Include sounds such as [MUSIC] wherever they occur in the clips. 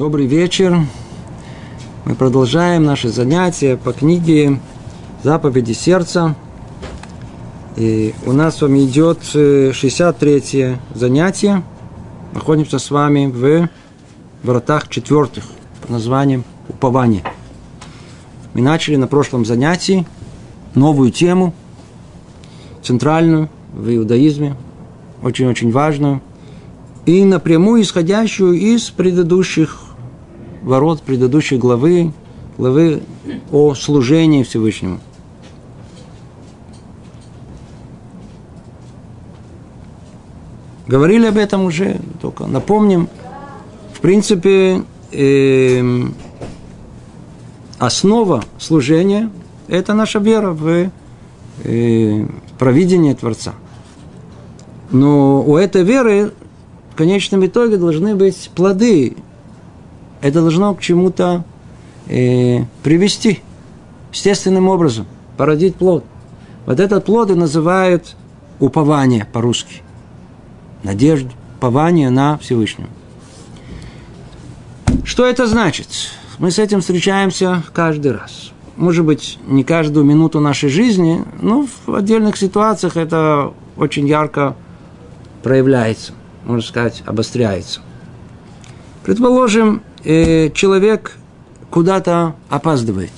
Добрый вечер. Мы продолжаем наши занятия по книге «Заповеди сердца». И у нас с вами идет 63-е занятие. Находимся с вами в вратах четвертых под названием «Упование». Мы начали на прошлом занятии новую тему, центральную в иудаизме, очень-очень важную – и напрямую исходящую из предыдущих ворот, предыдущей главы, главы о служении Всевышнему. Говорили об этом уже, только напомним. В принципе, э, основа служения – это наша вера в э, провидение Творца. Но у этой веры в конечном итоге должны быть плоды. Это должно к чему-то э, привести естественным образом, породить плод. Вот этот плод и называют упование по-русски. Надежда, упование на Всевышнего. Что это значит? Мы с этим встречаемся каждый раз. Может быть, не каждую минуту нашей жизни, но в отдельных ситуациях это очень ярко проявляется можно сказать, обостряется. Предположим, э, человек куда-то опаздывает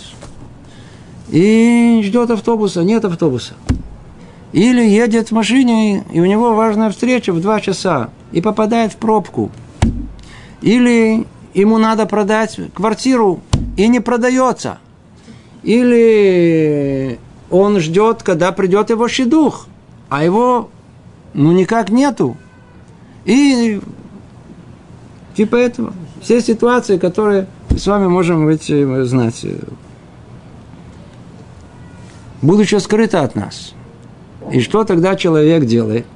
и ждет автобуса, нет автобуса. Или едет в машине, и у него важная встреча в два часа, и попадает в пробку. Или ему надо продать квартиру, и не продается. Или он ждет, когда придет его щедух, а его ну никак нету. И типа этого. Все ситуации, которые с вами можем быть, э, знать, э, будучи скрыто от нас. И что тогда человек делает?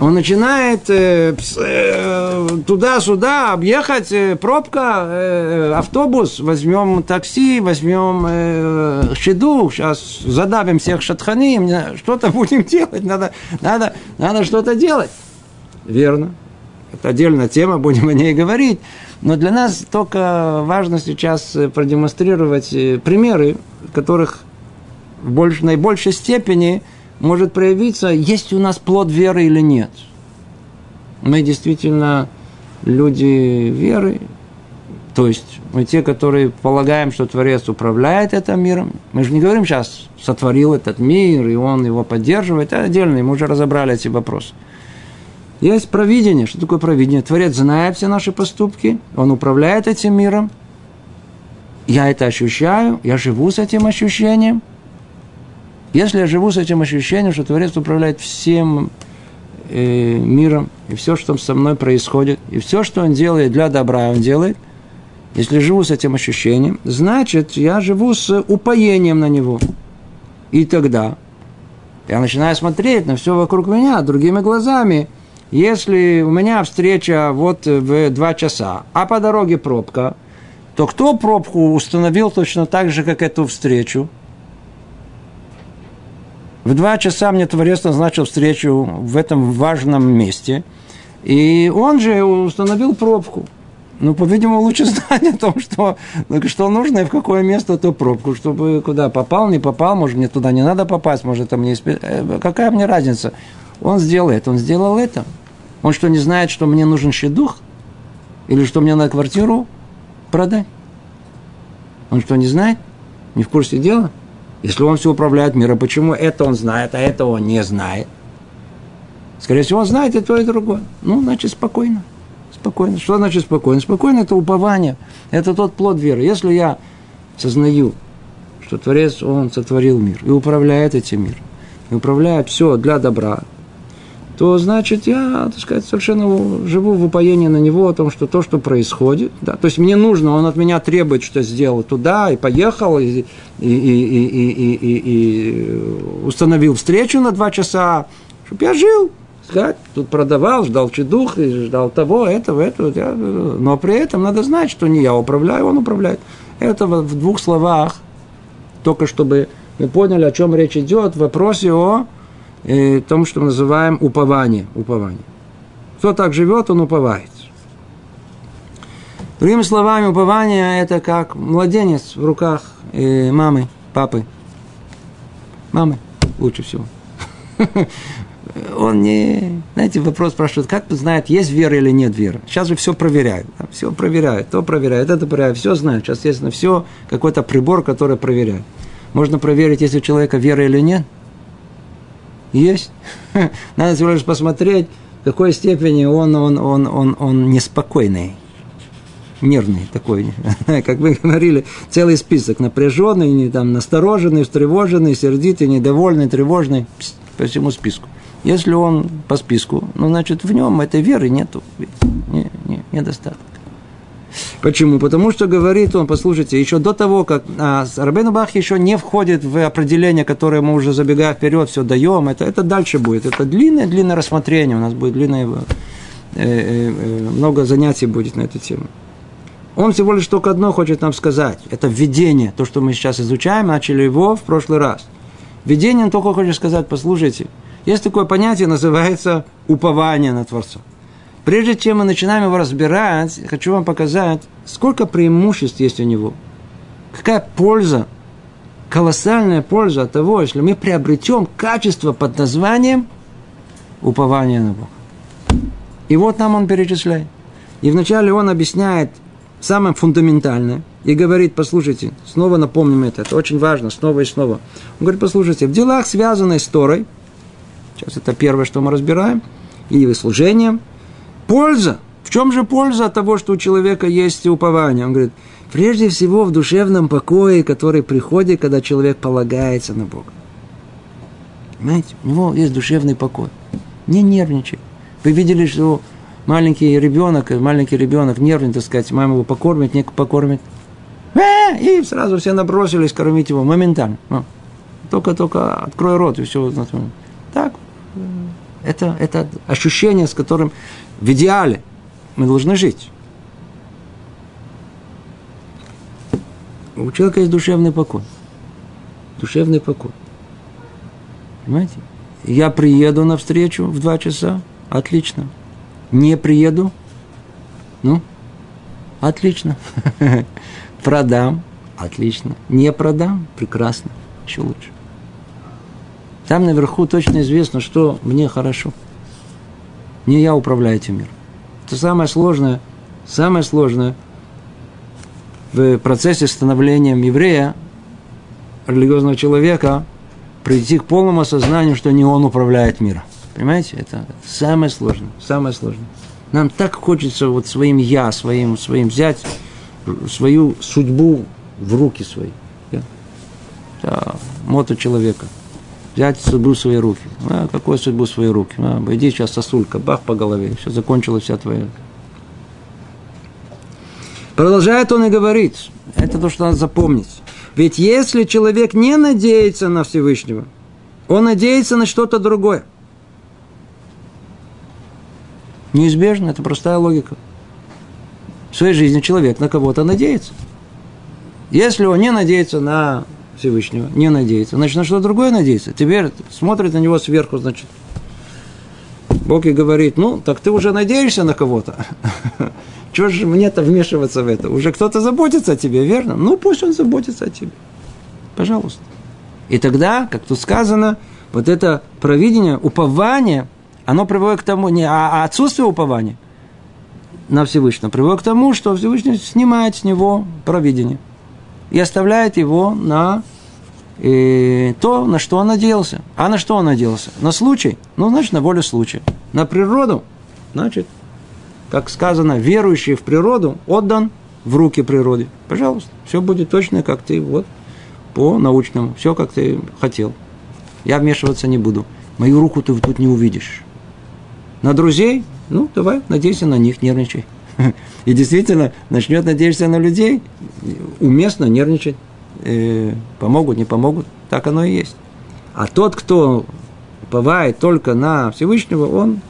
Он начинает э, э, туда-сюда объехать, э, пробка, э, автобус, возьмем такси, возьмем э, щеду, сейчас задавим всех шатхани, что-то будем [LAUGHS] делать, надо, надо, надо что-то делать верно. Это отдельная тема, будем о ней говорить. Но для нас только важно сейчас продемонстрировать э, примеры, которых в больш, наибольшей степени может проявиться, есть у нас плод веры или нет. Мы действительно люди веры, то есть мы те, которые полагаем, что Творец управляет этим миром. Мы же не говорим сейчас, сотворил этот мир, и он его поддерживает. Это отдельно, мы уже разобрали эти вопросы. Есть провидение. Что такое провидение? Творец знает все наши поступки, он управляет этим миром. Я это ощущаю, я живу с этим ощущением. Если я живу с этим ощущением, что Творец управляет всем э, миром, и все, что со мной происходит, и все, что он делает для добра, он делает, если живу с этим ощущением, значит, я живу с упоением на него. И тогда я начинаю смотреть на все вокруг меня другими глазами – если у меня встреча вот в два часа, а по дороге пробка, то кто пробку установил точно так же, как эту встречу? В два часа мне Творец назначил встречу в этом важном месте, и он же установил пробку. Ну, по-видимому, лучше [LAUGHS] знать о том, что, что нужно и в какое место эту пробку, чтобы куда попал, не попал, может, мне туда не надо попасть, может, там не... Э, какая мне разница? Он сделает, он сделал это. Он что, не знает, что мне нужен щедух? Или что мне надо квартиру продать? Он что, не знает? Не в курсе дела? Если он все управляет миром, почему это он знает, а это он не знает? Скорее всего, он знает и то, и другое. Ну, значит, спокойно. Спокойно. Что значит спокойно? Спокойно – это упование. Это тот плод веры. Если я сознаю, что Творец, Он сотворил мир и управляет этим миром, и управляет все для добра, то значит я, так сказать, совершенно живу в упоении на него о том, что то, что происходит, да, то есть мне нужно, он от меня требует, что сделал туда и поехал, и, и, и, и, и, и, и установил встречу на два часа, чтобы я жил, сказать, тут продавал, ждал чедух, и ждал того, этого, этого, я, но при этом надо знать, что не я управляю, он управляет. Это в двух словах, только чтобы мы поняли, о чем речь идет в вопросе о э, том, что мы называем упование. упование. Кто так живет, он уповает. Другими словами, упование – это как младенец в руках э, мамы, папы. Мамы лучше всего. [LAUGHS] Он не... Знаете, вопрос спрашивает, как знает, есть вера или нет веры. Сейчас же все проверяют. Все проверяют, то проверяют, это проверяют, все знают. Сейчас, естественно, все какой-то прибор, который проверяет. Можно проверить, если у человека вера или нет. Есть. [LAUGHS] Надо всего лишь посмотреть, в какой степени он, он, он, он, он неспокойный нервный такой, [LAUGHS] как вы говорили, целый список, напряженный, там, настороженный, встревоженный, сердитый, недовольный, тревожный, по всему списку. Если он по списку, ну, значит, в нем этой веры нету, не, не, недостаток. Почему? Потому что говорит он, послушайте, еще до того, как а, Рабейну Бах еще не входит в определение, которое мы уже забегая вперед, все даем, это, это дальше будет. Это длинное-длинное рассмотрение, у нас будет длинное, э, э, э, много занятий будет на эту тему. Он всего лишь только одно хочет нам сказать. Это введение, то, что мы сейчас изучаем, начали его в прошлый раз. Введение он только хочет сказать, послушайте, есть такое понятие, называется упование на Творца. Прежде чем мы начинаем его разбирать, хочу вам показать, сколько преимуществ есть у него. Какая польза, колоссальная польза от того, если мы приобретем качество под названием упование на Бога. И вот нам он перечисляет. И вначале он объясняет самое фундаментальное, и говорит, послушайте, снова напомним это, это очень важно, снова и снова. Он говорит, послушайте, в делах, связанных с Торой, сейчас это первое, что мы разбираем, и служением, польза. В чем же польза от того, что у человека есть упование? Он говорит, прежде всего в душевном покое, который приходит, когда человек полагается на Бога. Понимаете? У него есть душевный покой. Не нервничай. Вы видели, что маленький ребенок, маленький ребенок нервный, так сказать, мама его покормит, не покормит. Э, и сразу все набросились кормить его моментально. Только-только открой рот, и все. Так, это, это ощущение, с которым в идеале мы должны жить. У человека есть душевный покой. Душевный покой. Понимаете? Я приеду на встречу в два часа. Отлично не приеду, ну, отлично. [LAUGHS] Продам, отлично. Не продам, прекрасно, еще лучше. Там наверху точно известно, что мне хорошо. Не я управляю этим миром. Это самое сложное, самое сложное в процессе становления еврея, религиозного человека, прийти к полному осознанию, что не он управляет миром. Понимаете, это самое сложное, самое сложное. Нам так хочется вот своим я, своим, своим взять свою судьбу в руки свои. Да? Да, мото человека. Взять судьбу в свои руки. А, какую судьбу в свои руки? А, иди сейчас сосулька, бах по голове, все, закончилась вся твоя. Продолжает он и говорит, это то, что надо запомнить. Ведь если человек не надеется на Всевышнего, он надеется на что-то другое. Неизбежно, это простая логика. В своей жизни человек на кого-то надеется. Если он не надеется на Всевышнего, не надеется, значит, на что другое надеется. Теперь смотрит на него сверху, значит, Бог и говорит, ну, так ты уже надеешься на кого-то. [LAUGHS] Чего же мне-то вмешиваться в это? Уже кто-то заботится о тебе, верно? Ну, пусть он заботится о тебе. Пожалуйста. И тогда, как тут сказано, вот это провидение, упование – оно приводит к тому, не, а, а отсутствие упования на Всевышнего приводит к тому, что Всевышний снимает с него провидение и оставляет его на э, то, на что он надеялся. А на что он надеялся? На случай. Ну, значит, на волю случая. На природу. Значит, как сказано, верующий в природу отдан в руки природе. Пожалуйста, все будет точно, как ты, вот, по научному, все, как ты хотел. Я вмешиваться не буду. Мою руку ты тут не увидишь. На друзей? Ну, давай, надейся на них, нервничай. [LAUGHS] И действительно, начнет надеяться на людей, уместно нервничать. Э, помогут, не помогут, так оно и есть. А тот, кто уповает только на Всевышнего, он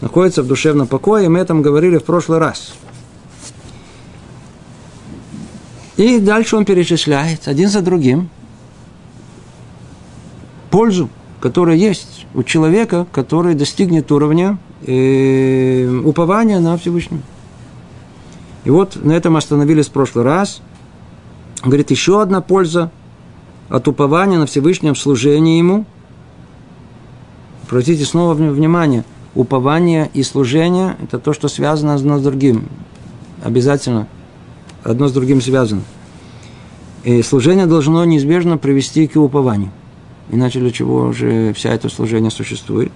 находится в душевном покое, мы этом говорили в прошлый раз. И дальше он перечисляет один за другим пользу, которая есть у человека, который достигнет уровня э, упования на Всевышнего. И вот на этом остановились в прошлый раз. Говорит, еще одна польза от упования на Всевышнем служении Ему. Обратите снова внимание, упование и служение – это то, что связано одно с другим. Обязательно одно с другим связано. И служение должно неизбежно привести к упованию. Иначе для чего же вся это служение существует?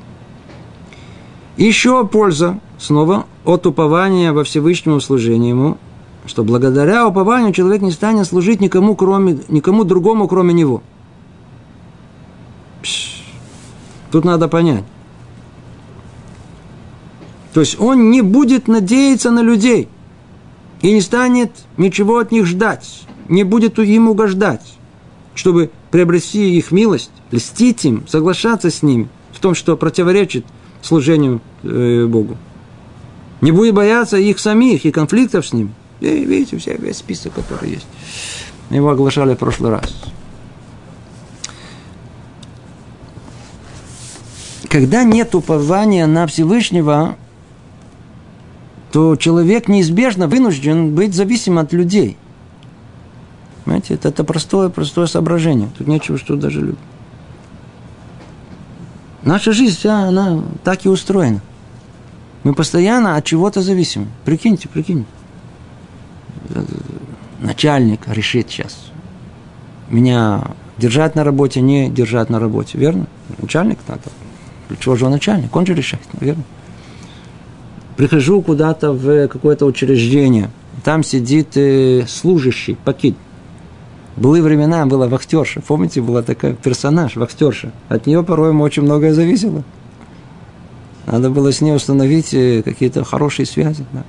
Еще польза, снова, от упования во Всевышнему служению ему, что благодаря упованию человек не станет служить никому, кроме, никому другому, кроме него. Пш. Тут надо понять. То есть он не будет надеяться на людей и не станет ничего от них ждать, не будет им угождать, чтобы приобрести их милость, льстить им, соглашаться с ними в том, что противоречит служению э, Богу. Не будет бояться их самих и конфликтов с ними. И видите, все, весь список, который есть. Мы его оглашали в прошлый раз. Когда нет упования на Всевышнего, то человек неизбежно вынужден быть зависим от людей. Понимаете, это, это простое, простое соображение. Тут нечего что даже любить. Наша жизнь вся, она так и устроена. Мы постоянно от чего-то зависим. Прикиньте, прикиньте. Начальник решит сейчас. Меня держать на работе, не держать на работе. Верно? Начальник надо. Чего же он начальник? Он же решает, верно? Прихожу куда-то в какое-то учреждение. Там сидит э, служащий, покид. Были времена, была вахтерша. Помните, была такая персонаж, вахтерша. От нее порой очень многое зависело. Надо было с ней установить э, какие-то хорошие связи. Да.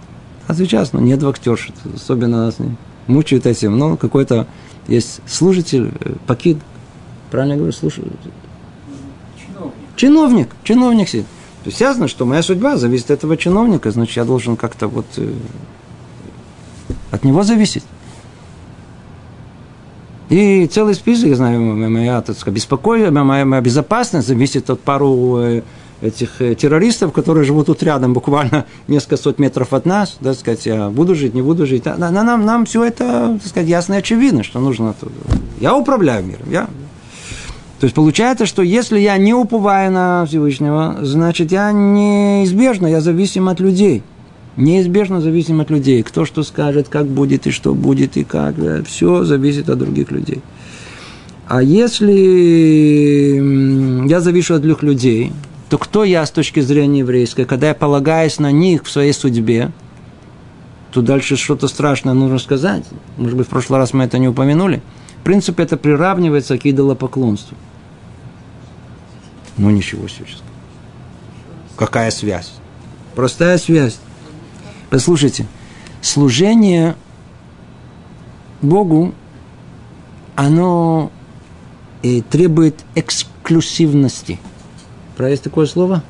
А сейчас, ну, нет вахтерши. Особенно нас не мучают этим. Ну, какой-то есть служитель, э, покид. Правильно говорю, слушатель. Чиновник. Чиновник. Чиновник сидит. То есть ясно, что моя судьба зависит от этого чиновника, значит, я должен как-то вот э, от него зависеть. И целый список, я знаю, моя, так сказать, беспокойство, моя, моя безопасность зависит от пару э, этих э, террористов, которые живут тут рядом, буквально [LAUGHS] несколько сот метров от нас, да, сказать, я буду жить, не буду жить. Нам, нам, нам все это, так сказать, ясно и очевидно, что нужно. Я управляю миром, я. То есть получается, что если я не уповаю на Всевышнего, значит, я неизбежно, я зависим от людей – неизбежно зависим от людей. Кто что скажет, как будет и что будет и как. Да, все зависит от других людей. А если я завишу от других людей, то кто я с точки зрения еврейской? Когда я полагаюсь на них в своей судьбе, то дальше что-то страшное нужно сказать. Может быть, в прошлый раз мы это не упомянули. В принципе, это приравнивается к идолопоклонству. Ну, ничего себе. Какая связь? Простая связь. Послушайте, служение Богу, оно и э, требует эксклюзивности. Про есть такое слово?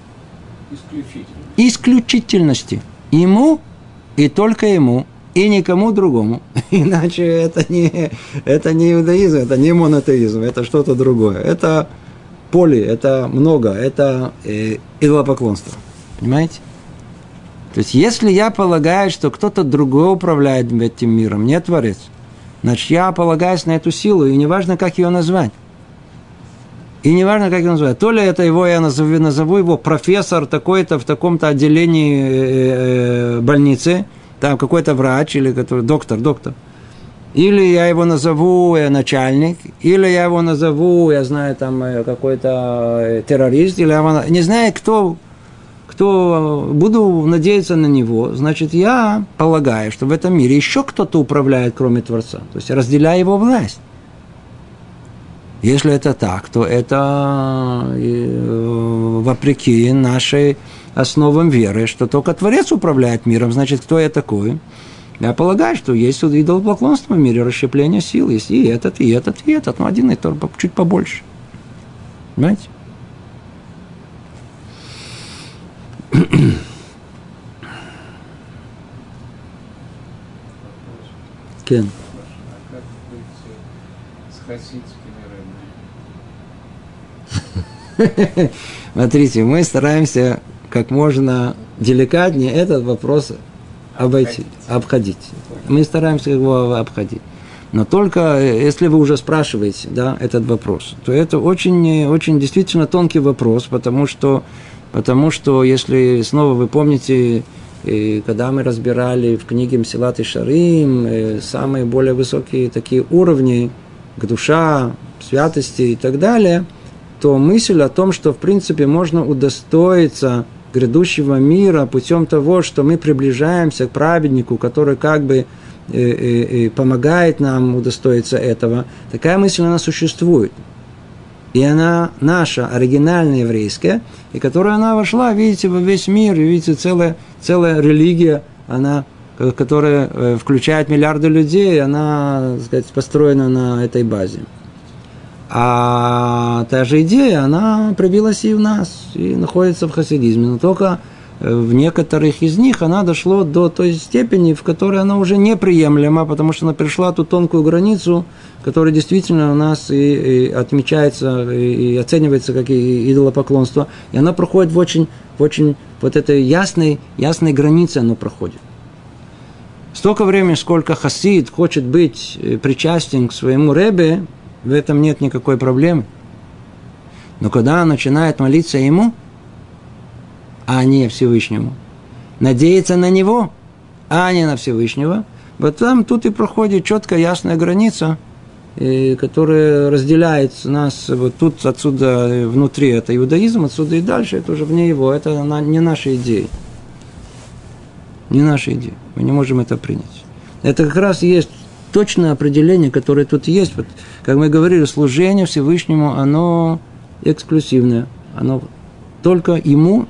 Исключительности. Исключительности. Ему и только ему, и никому другому. [LAUGHS] Иначе это не, это не иудаизм, это не монотеизм, это что-то другое. Это поле, это много, это э, идолопоклонство. Понимаете? То есть, если я полагаю, что кто-то другой управляет этим миром, не Творец, значит, я полагаюсь на эту силу, и неважно, как ее назвать. И неважно, как его назвать. То ли это его, я назову, назову его профессор такой-то в таком-то отделении э, э, больницы, там какой-то врач или который, доктор, доктор. Или я его назову э, начальник, или я его назову, я знаю, там какой-то террорист, или я его, не знаю, кто кто буду надеяться на него, значит, я полагаю, что в этом мире еще кто-то управляет, кроме Творца. То есть, разделяя его власть. Если это так, то это э, вопреки нашей основам веры, что только Творец управляет миром, значит, кто я такой? Я полагаю, что есть идолопоклонство в мире, расщепление сил, есть и этот, и этот, и этот, но один и тот, чуть побольше. Понимаете? כן. [LAUGHS] Смотрите, мы стараемся как можно деликатнее этот вопрос обойти, обходить. Мы стараемся его обходить. Но только э, если вы уже спрашиваете да, этот вопрос, то это очень, очень действительно тонкий вопрос, потому что, потому что если снова вы помните, и когда мы разбирали в книге Мсилат и Шарим э, самые более высокие такие уровни к душа, святости и так далее, то мысль о том, что в принципе можно удостоиться грядущего мира путем того, что мы приближаемся к праведнику, который как бы э, э, помогает нам удостоиться этого, такая мысль она существует. И она наша, оригинальная еврейская, и которая она вошла, видите, во весь мир, и видите, целая, целая религия, она, которая э, включает миллиарды людей, она, так сказать, построена на этой базе. А та же идея, она пробилась и в нас, и находится в хасидизме, но только в некоторых из них она дошла до той степени, в которой она уже неприемлема, потому что она перешла ту тонкую границу, которая действительно у нас и, и отмечается, и, и оценивается как и идолопоклонство, и она проходит в очень, в очень вот этой ясной, ясной границе она проходит. Столько времени, сколько хасид хочет быть э, причастен к своему ребе, в этом нет никакой проблемы. Но когда он начинает молиться ему – а не Всевышнему. Надеяться на Него, а не на Всевышнего. Вот там тут и проходит четкая, ясная граница, которая разделяет нас вот тут, отсюда, внутри это иудаизм, отсюда и дальше, это уже вне его, это не наши идеи. Не наши идеи. Мы не можем это принять. Это как раз есть точное определение, которое тут есть. Вот, как мы говорили, служение Всевышнему, оно эксклюзивное. Оно только ему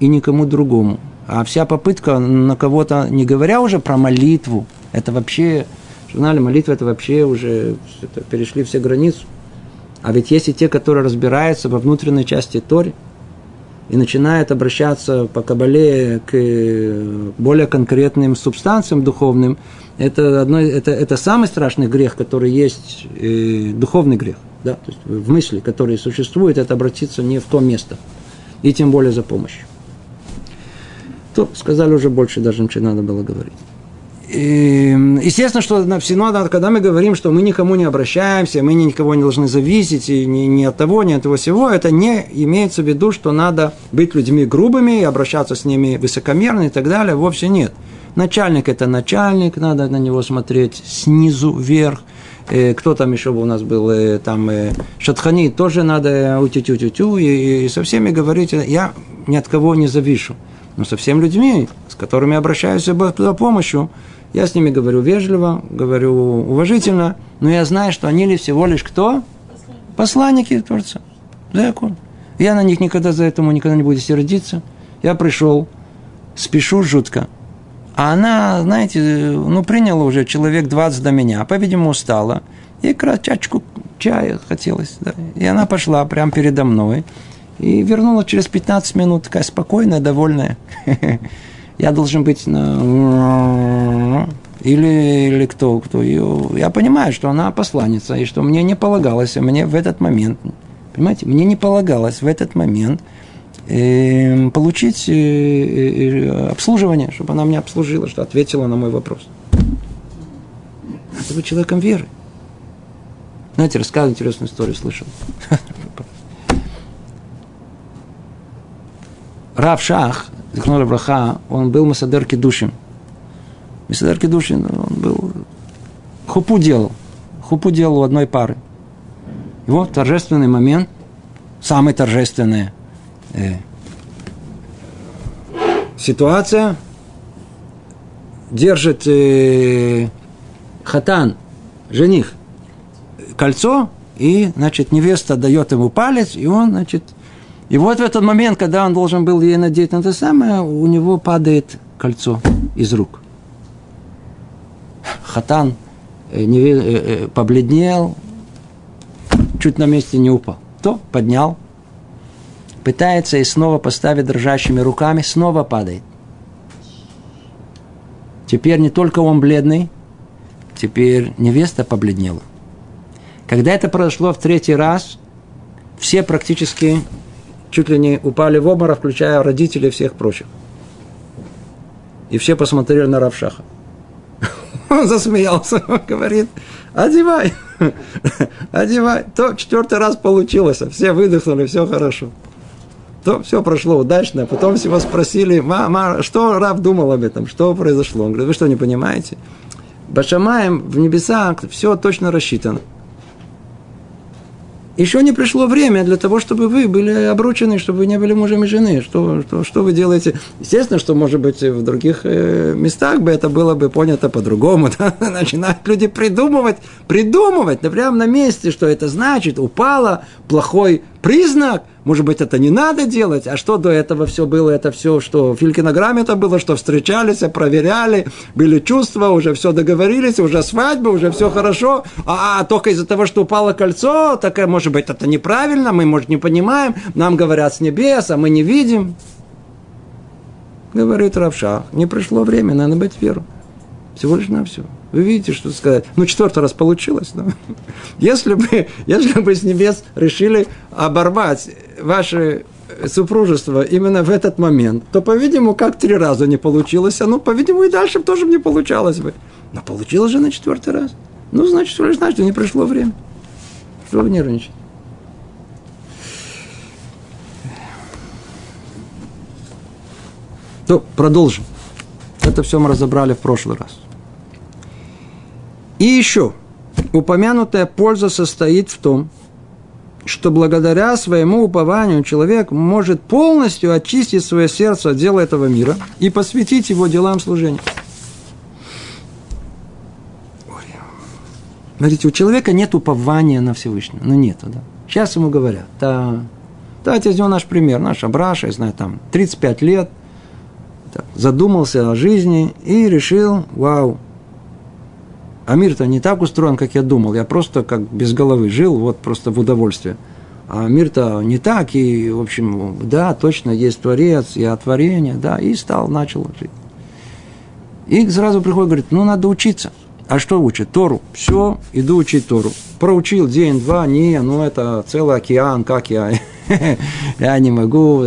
и никому другому. А вся попытка на кого-то, не говоря уже про молитву, это вообще, журнале молитва, это вообще уже это, перешли все границу. А ведь есть и те, которые разбираются во внутренней части Тори и начинают обращаться по Кабале к более конкретным субстанциям духовным, это, одно, это, это самый страшный грех, который есть, э, духовный грех. Да? То есть в мысли, которые существуют, это обратиться не в то место, и тем более за помощью. То сказали уже больше даже, чем надо было говорить. Естественно, что на Синода, когда мы говорим, что мы никому не обращаемся, мы никого не должны зависеть, и ни, ни от того, ни от того всего, это не имеется в виду, что надо быть людьми грубыми и обращаться с ними высокомерно и так далее. Вовсе нет. Начальник – это начальник, надо на него смотреть снизу вверх. Э, кто там еще у нас был, э, там э, Шатхани, тоже надо утю-тю-тю-тю, и, и со всеми говорить, я ни от кого не завишу. Но со всеми людьми, с которыми обращаюсь за помощью, я с ними говорю вежливо, говорю уважительно, но я знаю, что они ли всего лишь кто? Посланники Творца. Закон. Я на них никогда за этому никогда не буду сердиться. Я пришел, спешу жутко. А она, знаете, ну, приняла уже человек 20 до меня, по-видимому, устала. И чашечку чая хотелось. Да. И она пошла прямо передо мной. И вернула через 15 минут, такая спокойная, довольная. [LAUGHS] Я должен быть на... Или, или кто, кто ее... Я понимаю, что она посланница, и что мне не полагалось, мне в этот момент, понимаете, мне не полагалось в этот момент э, получить э, э, обслуживание, чтобы она меня обслужила, что ответила на мой вопрос. Это быть человеком веры. Знаете, рассказываю интересную историю, слышал. [LAUGHS] Рав Шах, Зихнора Браха, он был Масадер Кедушин. Масадер Кедушин, он был... Хупу делал. Хупу делал у одной пары. И вот торжественный момент, самый торжественный э, ситуация, держит э, хатан, жених, кольцо, и, значит, невеста дает ему палец, и он, значит, и вот в этот момент, когда он должен был ей надеть на то самое, у него падает кольцо из рук. Хатан э, э, э, побледнел, чуть на месте не упал. То поднял, пытается и снова поставить дрожащими руками, снова падает. Теперь не только он бледный, теперь невеста побледнела. Когда это произошло в третий раз, все практически чуть ли не упали в обморок, включая родителей всех прочих. И все посмотрели на Равшаха. [LAUGHS] Он засмеялся, [LAUGHS] говорит, одевай, [LAUGHS] одевай. То четвертый раз получилось, а все выдохнули, все хорошо. То все прошло удачно. Потом всего спросили, мама, что Рав думал об этом, что произошло. Он говорит, вы что, не понимаете? Башамаем в небесах все точно рассчитано еще не пришло время для того, чтобы вы были обручены, чтобы вы не были мужем и жены. Что, что, что вы делаете? Естественно, что, может быть, в других э, местах бы это было бы понято по-другому. [LAUGHS] Да? Начинают люди придумывать, придумывать, да прямо на месте, что это значит. Упало, плохой признак, может быть, это не надо делать, а что до этого все было, это все, что в филькинограмме это было, что встречались, проверяли, были чувства, уже все договорились, уже свадьба, уже все хорошо, а, а только из-за того, что упало кольцо, так, может быть, это неправильно, мы, может, не понимаем, нам говорят с небес, а мы не видим. Говорит Равшах, не пришло время, надо быть веру. Всего лишь на все. Вы видите, что сказать. Ну, четвертый раз получилось. Да? [LAUGHS] Если, бы, если бы с небес решили оборвать ваше супружество именно в этот момент, то, по-видимому, как три раза не получилось, а ну, по-видимому, и дальше тоже не получалось бы. Но получилось же на четвертый раз. Ну, значит, всего лишь значит, не пришло время. Что вы нервничаете? То, продолжим. Это все мы разобрали в прошлый раз. И еще, упомянутая польза состоит в том, что благодаря своему упованию человек может полностью очистить свое сердце от дела этого мира и посвятить его делам служения. Смотрите, у человека нет упования на Всевышнего. Ну, нету, да. Сейчас ему говорят, да, давайте возьмем наш пример. Наш Абраша, я знаю, там, 35 лет, так, задумался о жизни и решил, вау, а мир-то не так устроен, как я думал. Я просто как без головы жил, вот просто в удовольствие. А мир-то не так, и, в общем, да, точно есть Творец, я творение, да, и стал, начал жить. И сразу приходит, говорит, ну, надо учиться. А что учит? Тору. Все, иду учить Тору. Проучил день-два, не, ну, это целый океан, как я, [LAUGHS] я не могу.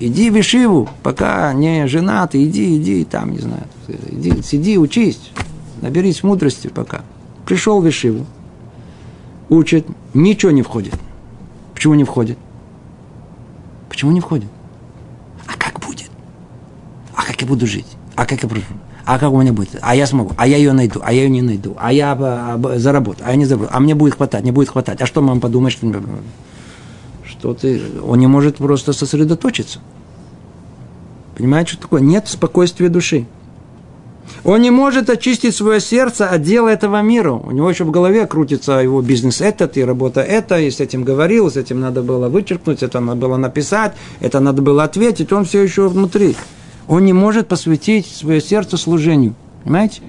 Иди в Ишиву, пока не женат, иди, иди, там, не знаю, иди, сиди, учись наберись мудрости пока. Пришел в Ишиву, учит, ничего не входит. Почему не входит? Почему не входит? А как будет? А как я буду жить? А как я буду? А как у меня будет? А я смогу? А я ее найду? А я ее не найду? А я заработаю? А я не заработаю? А мне будет хватать? Не будет хватать? А что мама подумает? Что, что ты... Он не может просто сосредоточиться. Понимаете, что такое? Нет спокойствия души. Он не может очистить свое сердце от дела этого мира. У него еще в голове крутится его бизнес этот и работа это, и с этим говорил, с этим надо было вычеркнуть, это надо было написать, это надо было ответить, он все еще внутри. Он не может посвятить свое сердце служению. Понимаете?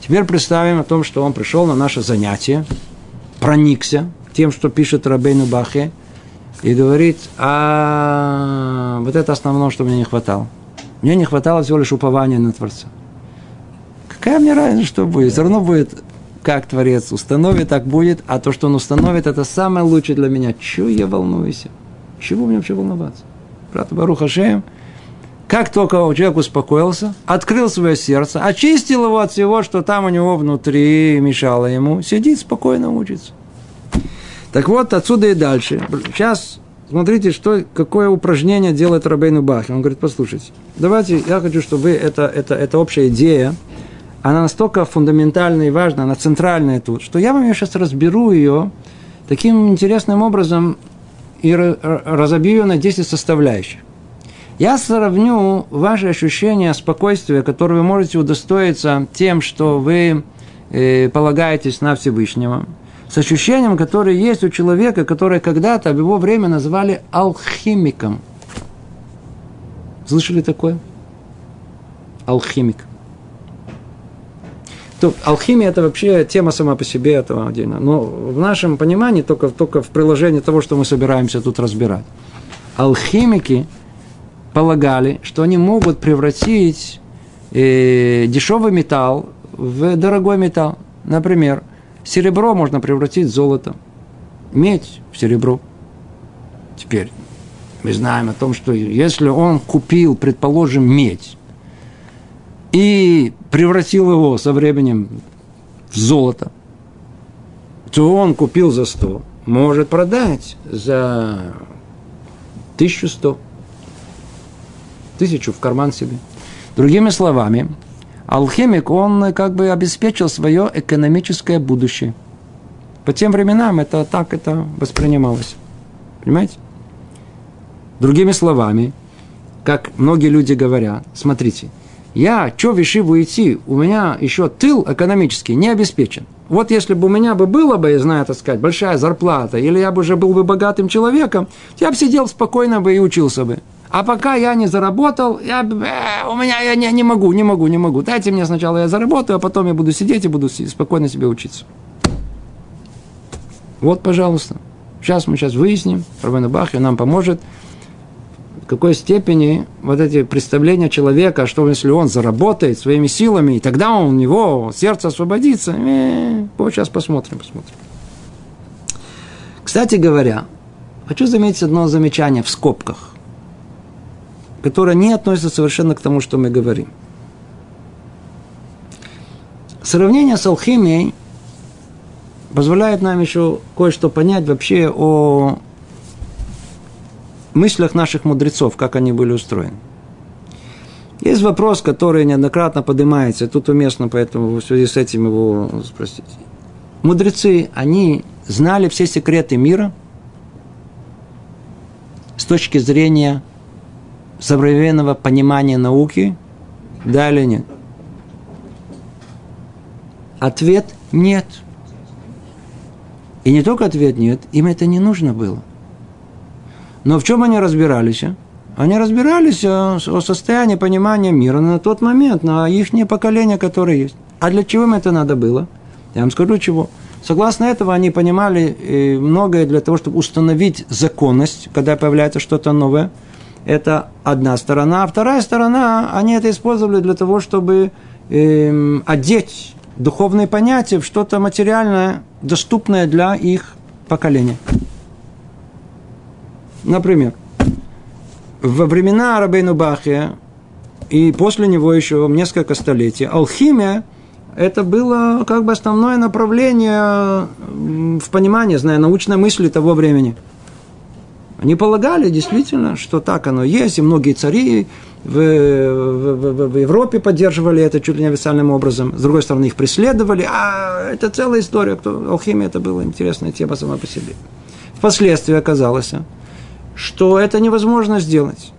Теперь представим о том, что он пришел на наше занятие, проникся тем, что пишет Рабейну Бахе, и говорит, а вот это основное, что мне не хватало. Мне не хватало всего лишь упования на Творца. Какая мне разница, что будет? Все равно будет, как Творец установит, так будет. А то, что он установит, это самое лучшее для меня. Чего я волнуюсь? Чего мне вообще волноваться? Брат Баруха Шеем, как только человек успокоился, открыл свое сердце, очистил его от всего, что там у него внутри мешало ему, сидит спокойно учится. Так вот, отсюда и дальше. Сейчас Смотрите, что, какое упражнение делает Рабейну Бахи. Он говорит, послушайте, давайте, я хочу, чтобы вы, это, это, это общая идея, она настолько фундаментальная и важна, она центральная тут, что я вам ее сейчас разберу ее таким интересным образом и разобью ее на 10 составляющих. Я сравню ваши ощущения спокойствия, которые вы можете удостоиться тем, что вы э, полагаетесь на Всевышнего – с ощущением, которое есть у человека, которое когда-то в его время называли алхимиком. Слышали такое? Алхимик. То, алхимия – это вообще тема сама по себе этого отдельно. Но в нашем понимании только, только в приложении того, что мы собираемся тут разбирать. Алхимики полагали, что они могут превратить э, дешевый металл в дорогой металл. Например, Серебро можно превратить в золото. Медь в серебро. Теперь мы знаем о том, что если он купил, предположим, медь, и превратил его со временем в золото, то он купил за 100, может продать за 1100. Тысячу в карман себе. Другими словами, алхимик, он как бы обеспечил свое экономическое будущее. По тем временам это так это воспринималось. Понимаете? Другими словами, как многие люди говорят, смотрите, я, что в идти, у меня еще тыл экономический не обеспечен. Вот если бы у меня бы было бы, я знаю, так сказать, большая зарплата, или я бы уже был бы богатым человеком, я бы сидел спокойно бы и учился бы. А пока я не заработал, я, э, у меня я не, не могу, не могу, не могу. Дайте мне сначала я заработаю, а потом я буду сидеть и буду спокойно себе учиться. Вот, пожалуйста. Сейчас мы сейчас выясним, Равен Бахи нам поможет – какой степени вот эти представления человека, что если он заработает своими силами, и тогда у него сердце освободится, э, вот сейчас посмотрим, посмотрим. Кстати говоря, хочу заметить одно замечание в скобках, которое не относится совершенно к тому, что мы говорим. Сравнение с алхимией позволяет нам еще кое-что понять вообще о мыслях наших мудрецов, как они были устроены. Есть вопрос, который неоднократно поднимается, тут уместно, поэтому в связи с этим его спросить. Мудрецы, они знали все секреты мира с точки зрения современного понимания науки, да или нет? Ответ – нет. И не только ответ нет, им это не нужно было. Но в чем они разбирались? А? Они разбирались о, о состоянии понимания мира на тот момент, на их поколение, которое есть. А для чего им это надо было? Я вам скажу чего. Согласно этого они понимали э, многое для того, чтобы установить законность, когда появляется что-то новое. Это одна сторона. А вторая сторона, они это использовали для того, чтобы э, одеть духовные понятия в что-то материальное, доступное для их поколения. Например, во времена Рабейну Бахия и после него еще несколько столетий алхимия это было как бы основное направление в понимании, зная научной мысли того времени. Они полагали действительно, что так оно есть, и многие цари в, в, в, Европе поддерживали это чуть ли не официальным образом. С другой стороны, их преследовали. А это целая история. Кто, алхимия это была интересная тема сама по себе. Впоследствии оказалось, что это невозможно сделать.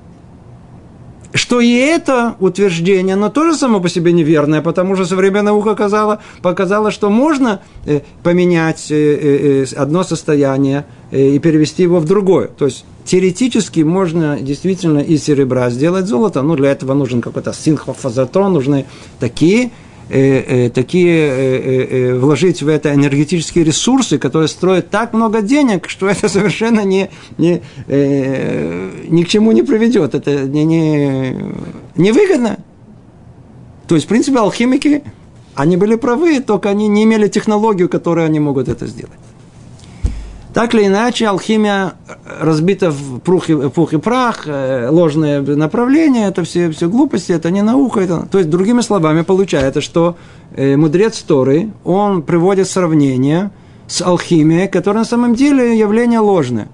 Что и это утверждение, оно тоже само по себе неверное, потому что современная наука показала, показала, что можно э, поменять э, э, одно состояние и перевести его в другое. То есть теоретически можно действительно из серебра сделать золото, но для этого нужен какой-то синхрофазотрон, нужны такие э, э, такие э, э, э, вложить в это энергетические ресурсы, которые строят так много денег, что это [LAUGHS] совершенно не, не, э, ни к чему не приведет. Это не, не, невыгодно. То есть, в принципе, алхимики, они были правы, только они не имели технологию, которой они могут это сделать. Так или иначе, алхимия разбита в пух и, пух и прах, э, ложное направление, это все, все глупости, это не наука. Это... То есть, другими словами, получается, что э, мудрец Торы, он приводит сравнение с алхимией, которая на самом деле явление ложное.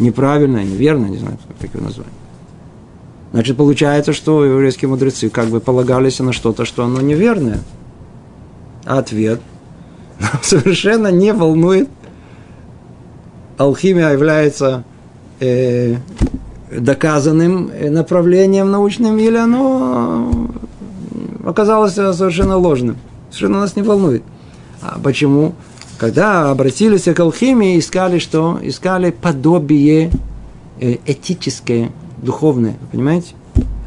Неправильное, неверное, не знаю, как его назвать. Значит, получается, что еврейские мудрецы как бы полагались на что-то, что оно неверное. А ответ – [LAUGHS] совершенно не волнует. Алхимия является э, доказанным направлением научным, или оно оказалось совершенно ложным. Совершенно нас не волнует. А почему? Когда обратились к алхимии, искали что? Искали подобие э, этическое, духовное. Понимаете?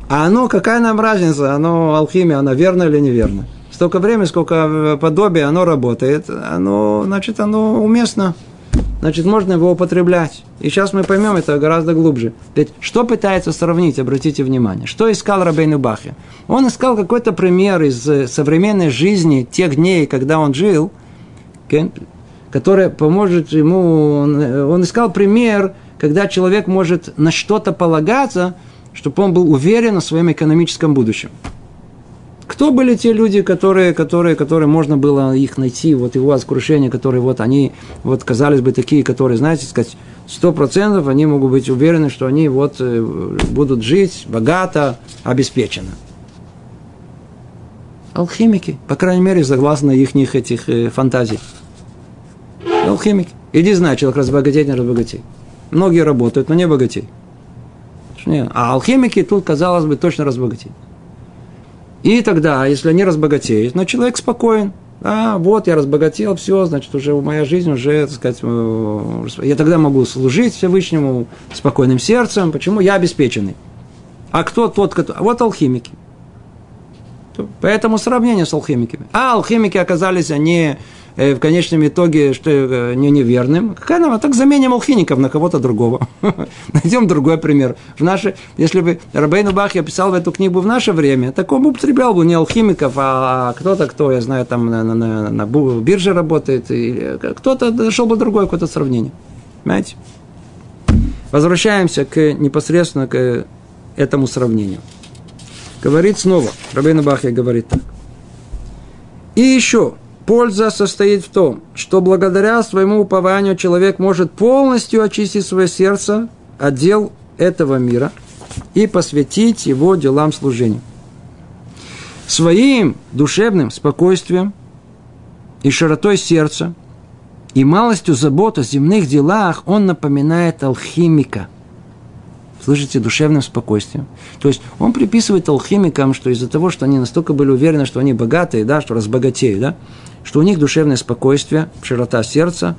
А оно, какая нам разница? Оно, алхимия, она верна или неверна? Столько времени, сколько подобие оно работает, оно, значит, оно уместно. Значит, можно его употреблять. И сейчас мы поймем это гораздо глубже. Ведь что пытается сравнить, обратите внимание. Что искал Рабейну Бахи? Он искал какой-то пример из э, современной жизни тех дней, когда он жил, который поможет ему... Э, он искал пример, когда человек может на что-то полагаться, чтобы он был уверен в своем экономическом будущем. Кто были те люди, которые, которые, которые можно было их найти, вот его воскрушение, которые вот они, вот казались бы такие, которые, знаете, сказать, сто процентов они могут быть уверены, что они вот э, будут жить богато, обеспеченно. Алхимики, по крайней мере, согласно их этих э, фантазий. Алхимики. Иди знай, человек разбогатеть, не разбогатей. Многие работают, но не богатей. А алхимики тут, казалось бы, точно разбогатеют. И тогда, если они разбогатеют, но человек спокоен. А, вот я разбогател, все, значит, уже моя жизнь уже, так сказать, э, я тогда могу служить Всевышнему спокойным сердцем. Почему? Я обеспеченный. А кто тот, кто... Вот алхимики. Поэтому сравнение с алхимиками. А алхимики оказались они в конечном итоге что э, не неверным. Какая нам? Так заменим алхимиков на кого-то другого. [LAUGHS] Найдем другой пример. В наше, если бы Рабейну Бах я писал в эту книгу в наше время, так он бы употреблял бы не алхимиков, а кто-то, кто, я знаю, там на, на, на, на бирже работает, или кто-то нашел бы другое какое-то сравнение. Понимаете? Возвращаемся к непосредственно к этому сравнению. Говорит снова, Рабейну Бахья говорит так. И еще, Польза состоит в том, что благодаря своему упованию человек может полностью очистить свое сердце от дел этого мира и посвятить его делам служения. Своим душевным спокойствием и широтой сердца и малостью забот о земных делах он напоминает алхимика. Слышите, душевным спокойствием. То есть он приписывает алхимикам, что из-за того, что они настолько были уверены, что они богатые, да, что разбогатеют, да, что у них душевное спокойствие, широта сердца,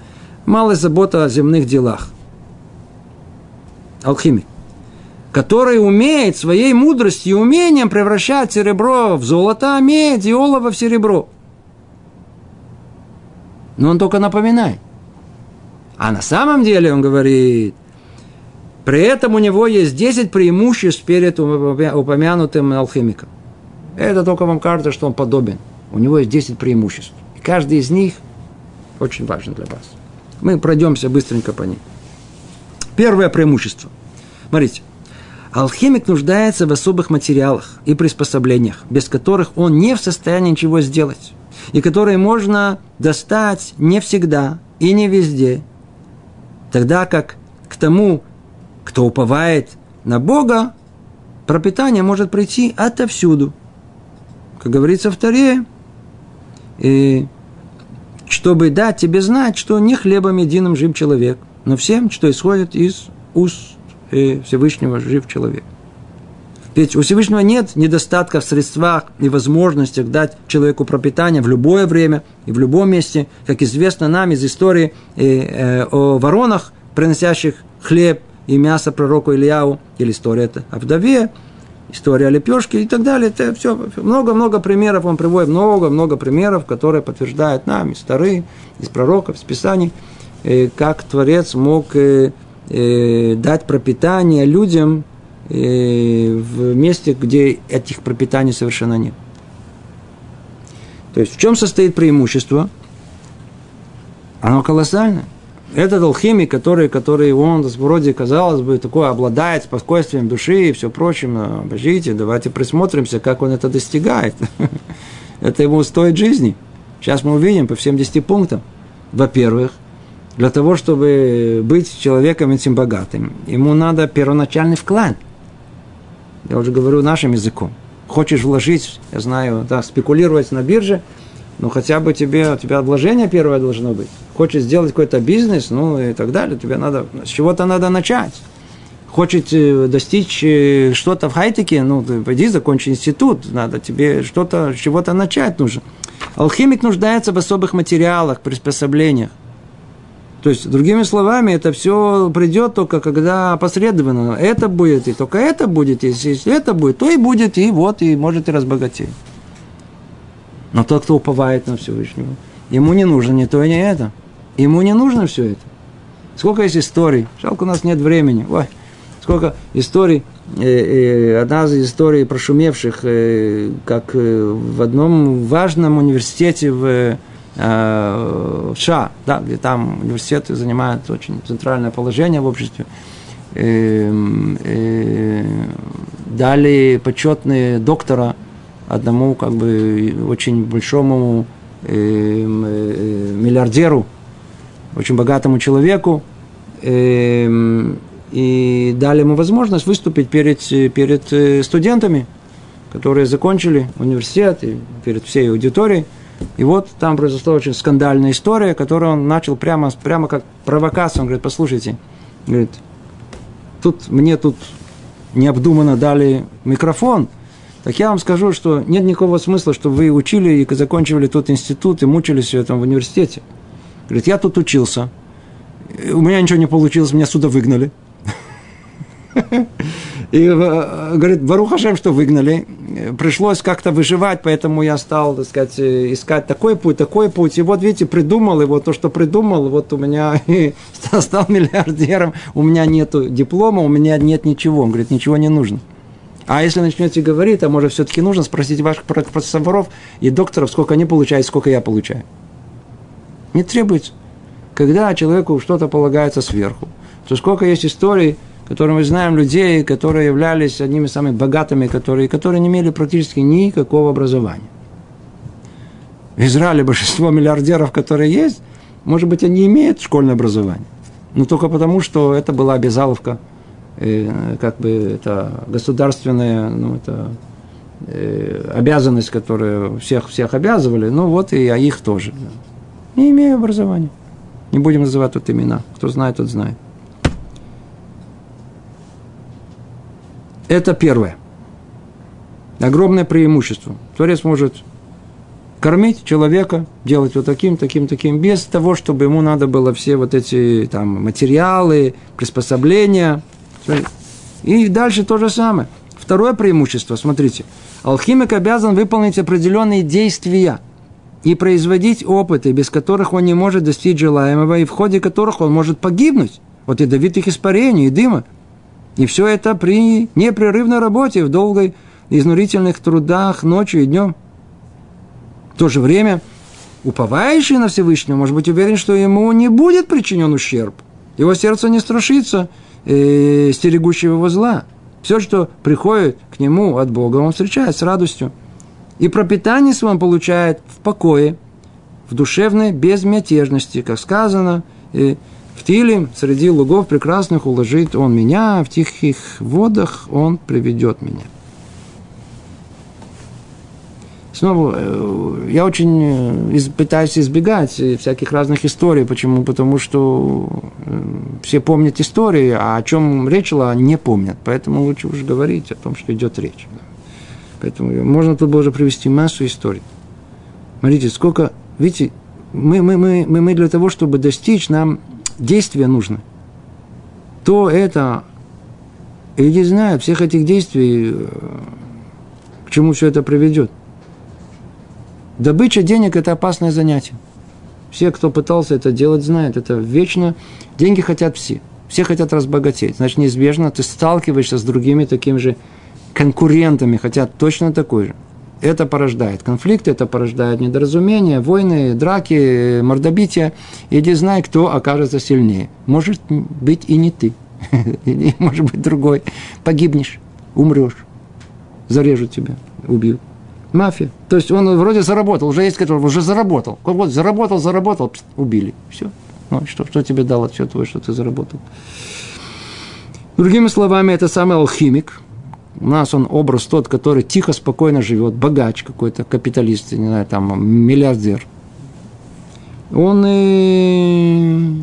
малая забота о земных делах. Алхимик который умеет своей мудростью и умением превращать серебро в золото, а медь и олово в серебро. Но он только напоминает. А на самом деле он говорит, при этом у него есть 10 преимуществ перед упомянутым алхимиком. Это только вам кажется, что он подобен. У него есть 10 преимуществ. Каждый из них очень важен для вас. Мы пройдемся быстренько по ним. Первое преимущество. Смотрите. Алхимик нуждается в особых материалах и приспособлениях, без которых он не в состоянии ничего сделать, и которые можно достать не всегда и не везде, тогда как к тому, кто уповает на Бога, пропитание может прийти отовсюду. Как говорится в Таре, и чтобы дать тебе знать, что не хлебом единым жив человек, но всем, что исходит из уст э, Всевышнего жив человек. Ведь у Всевышнего нет недостатка в средствах и возможностях дать человеку пропитание в любое время и в любом месте. Как известно нам из истории э, э, о воронах, приносящих хлеб и мясо пророку Ильяу, или история о вдове, история о лепешке и так далее. Это все, много-много примеров он приводит, много-много примеров, которые подтверждают нам из старых, из пророков, из Писаний, э, как Творец мог э, э, дать пропитание людям в месте, где этих пропитаний совершенно нет. То есть в чем состоит преимущество? Оно колоссальное этот алхимик, который, который он вроде, казалось бы, такой обладает спокойствием души и все прочим, обождите, давайте присмотримся, как он это достигает. [LAUGHS] Это ему стоит жизни. Сейчас мы увидим по всем 10 пунктам. Во-первых, для того, чтобы быть человеком этим богатым, ему надо первоначальный вклад. Я уже говорю нашим языком. Хочешь вложить, я знаю, да, спекулировать на бирже – ну хотя бы тебе, у тебя вложение первое должно быть. Хочешь сделать какой-то бизнес, ну и так далее, тебе надо, с чего-то надо начать. Хочешь э, достичь э, что-то в хайтеке, ну, ты пойди, закончи институт, надо тебе что-то, с чего-то начать нужно. Алхимик нуждается в особых материалах, приспособлениях. То есть, другими словами, это все придет только когда посредственно. Это будет, и только это будет, если это будет, то и будет, и вот, и может и разбогатеть. Но тот, кто уповает на Всевышнего, ему не нужно ни то, ни это. Ему не нужно все это. Сколько есть историй. Жалко, у нас нет времени. Ой, сколько историй. Э, э, одна из историй прошумевших, э, как в одном важном университете в, США, да, где там университеты занимают очень центральное положение в обществе. дали почетные доктора одному как бы очень большому э, э, миллиардеру, очень богатому человеку, э, и дали ему возможность выступить перед, перед э, студентами, которые закончили университет, и перед всей аудиторией. И вот там произошла очень скандальная история, которую он начал прямо, прямо как провокацию. Он говорит, послушайте, говорит, тут мне тут необдуманно дали микрофон, так я вам скажу, что нет никакого смысла, что вы учили и закончили тот институт и мучились в университете. Говорит, я тут учился, у меня ничего не получилось, меня сюда выгнали. И э, говорит, Барухашем, что выгнали. Пришлось как-то выживать, поэтому я стал, так сказать, искать такой путь, такой путь. И вот, видите, придумал, и вот то, что придумал, вот у меня [LAUGHS] стал миллиардером, у меня нет диплома, у меня нет ничего. Он говорит, ничего не нужно. А если начнете говорить, а может все-таки нужно спросить ваших профессоров и докторов, сколько они получают, сколько я получаю. Не требуется. Когда человеку что-то полагается сверху, то сколько есть историй, которые мы знаем людей, которые являлись одними самых богатыми, которые, которые не имели практически никакого образования. В Израиле большинство миллиардеров, которые есть, может быть, они имеют школьное образование. Но только потому, что это была обязаловка, э, как бы это государственная, ну, это э, обязанность, которую всех, всех обязывали, ну вот и а их тоже. Не имею образования. Не будем называть тут имена. Кто знает, тот знает. Это первое. Огромное преимущество. Творец может кормить человека, делать вот таким, таким, таким, без того, чтобы ему надо было все вот эти там материалы, приспособления. И дальше то же самое. Второе преимущество, смотрите. Алхимик обязан выполнить определенные действия и производить опыты, без которых он не может достичь желаемого, и в ходе которых он может погибнуть от ядовитых испарений и дыма. И все это при непрерывной работе, в долгой изнурительных трудах ночью и днем. В то же время уповающий на Всевышнего может быть уверен, что ему не будет причинен ущерб. Его сердце не страшится э, стерегущего его зла. Все, что приходит к нему от Бога, он встречает с радостью. И пропитание свое он получает в покое, в душевной безмятежности, как сказано, э, в Тиле среди лугов прекрасных уложит он меня, в тихих водах он приведет меня. Снова, э, я очень э, пытаюсь избегать всяких разных историй. Почему? Потому что э, все помнят истории, а о чем речь шла, не помнят. Поэтому лучше уж говорить о том, что идет речь. Поэтому можно тут было привести массу историй. Смотрите, сколько... Видите, мы, мы, мы, мы для того, чтобы достичь, нам действия нужны, то это, люди знают всех этих действий, э, к чему все это приведет. Добыча денег – это опасное занятие. Все, кто пытался это делать, знают, это вечно. Деньги хотят все. Все хотят разбогатеть. Значит, неизбежно ты сталкиваешься с другими такими же конкурентами, хотят точно такой же. Это порождает конфликты, это порождает недоразумения, войны, драки, мордобития. Иди знай, кто окажется сильнее. Может быть и не ты, [LAUGHS] может быть другой. Погибнешь, умрешь, зарежут тебя, убьют. Мафия. То есть он вроде заработал, уже есть который уже заработал. Вот заработал, заработал, убили. Все. Ну, что, что тебе дал отчет твой, что ты заработал? Другими словами, это самый алхимик, у нас он образ тот, который тихо, спокойно живет, богач какой-то, капиталист, не знаю, там, миллиардер. Он и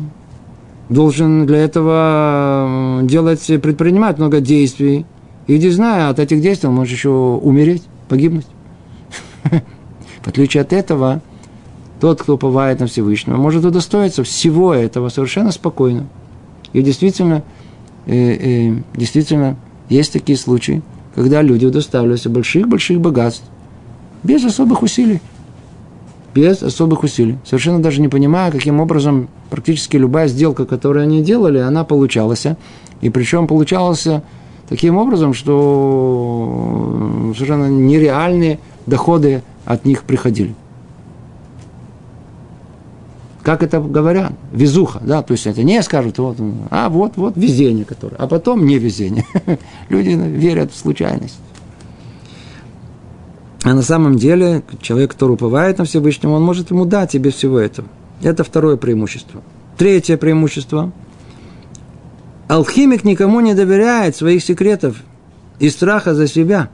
должен для этого делать, предпринимать много действий. И не зная от этих действий, он может еще умереть, погибнуть. В отличие от этого, тот, кто уповает на Всевышнего, может удостоиться всего этого совершенно спокойно. И действительно, э, э, действительно, есть такие случаи, когда люди удоставливаются больших-больших богатств без особых усилий. Без особых усилий. Совершенно даже не понимая, каким образом практически любая сделка, которую они делали, она получалась. И причем получалась таким образом, что совершенно нереальные доходы от них приходили. как это говорят, везуха, да, то есть это не скажут, вот, а вот, вот везение, которое, а потом не везение. [LAUGHS] Люди верят в случайность. А на самом деле, человек, который уповает на Всевышнего, он может ему дать и без всего этого. Это второе преимущество. Третье преимущество. Алхимик никому не доверяет своих секретов и страха за себя.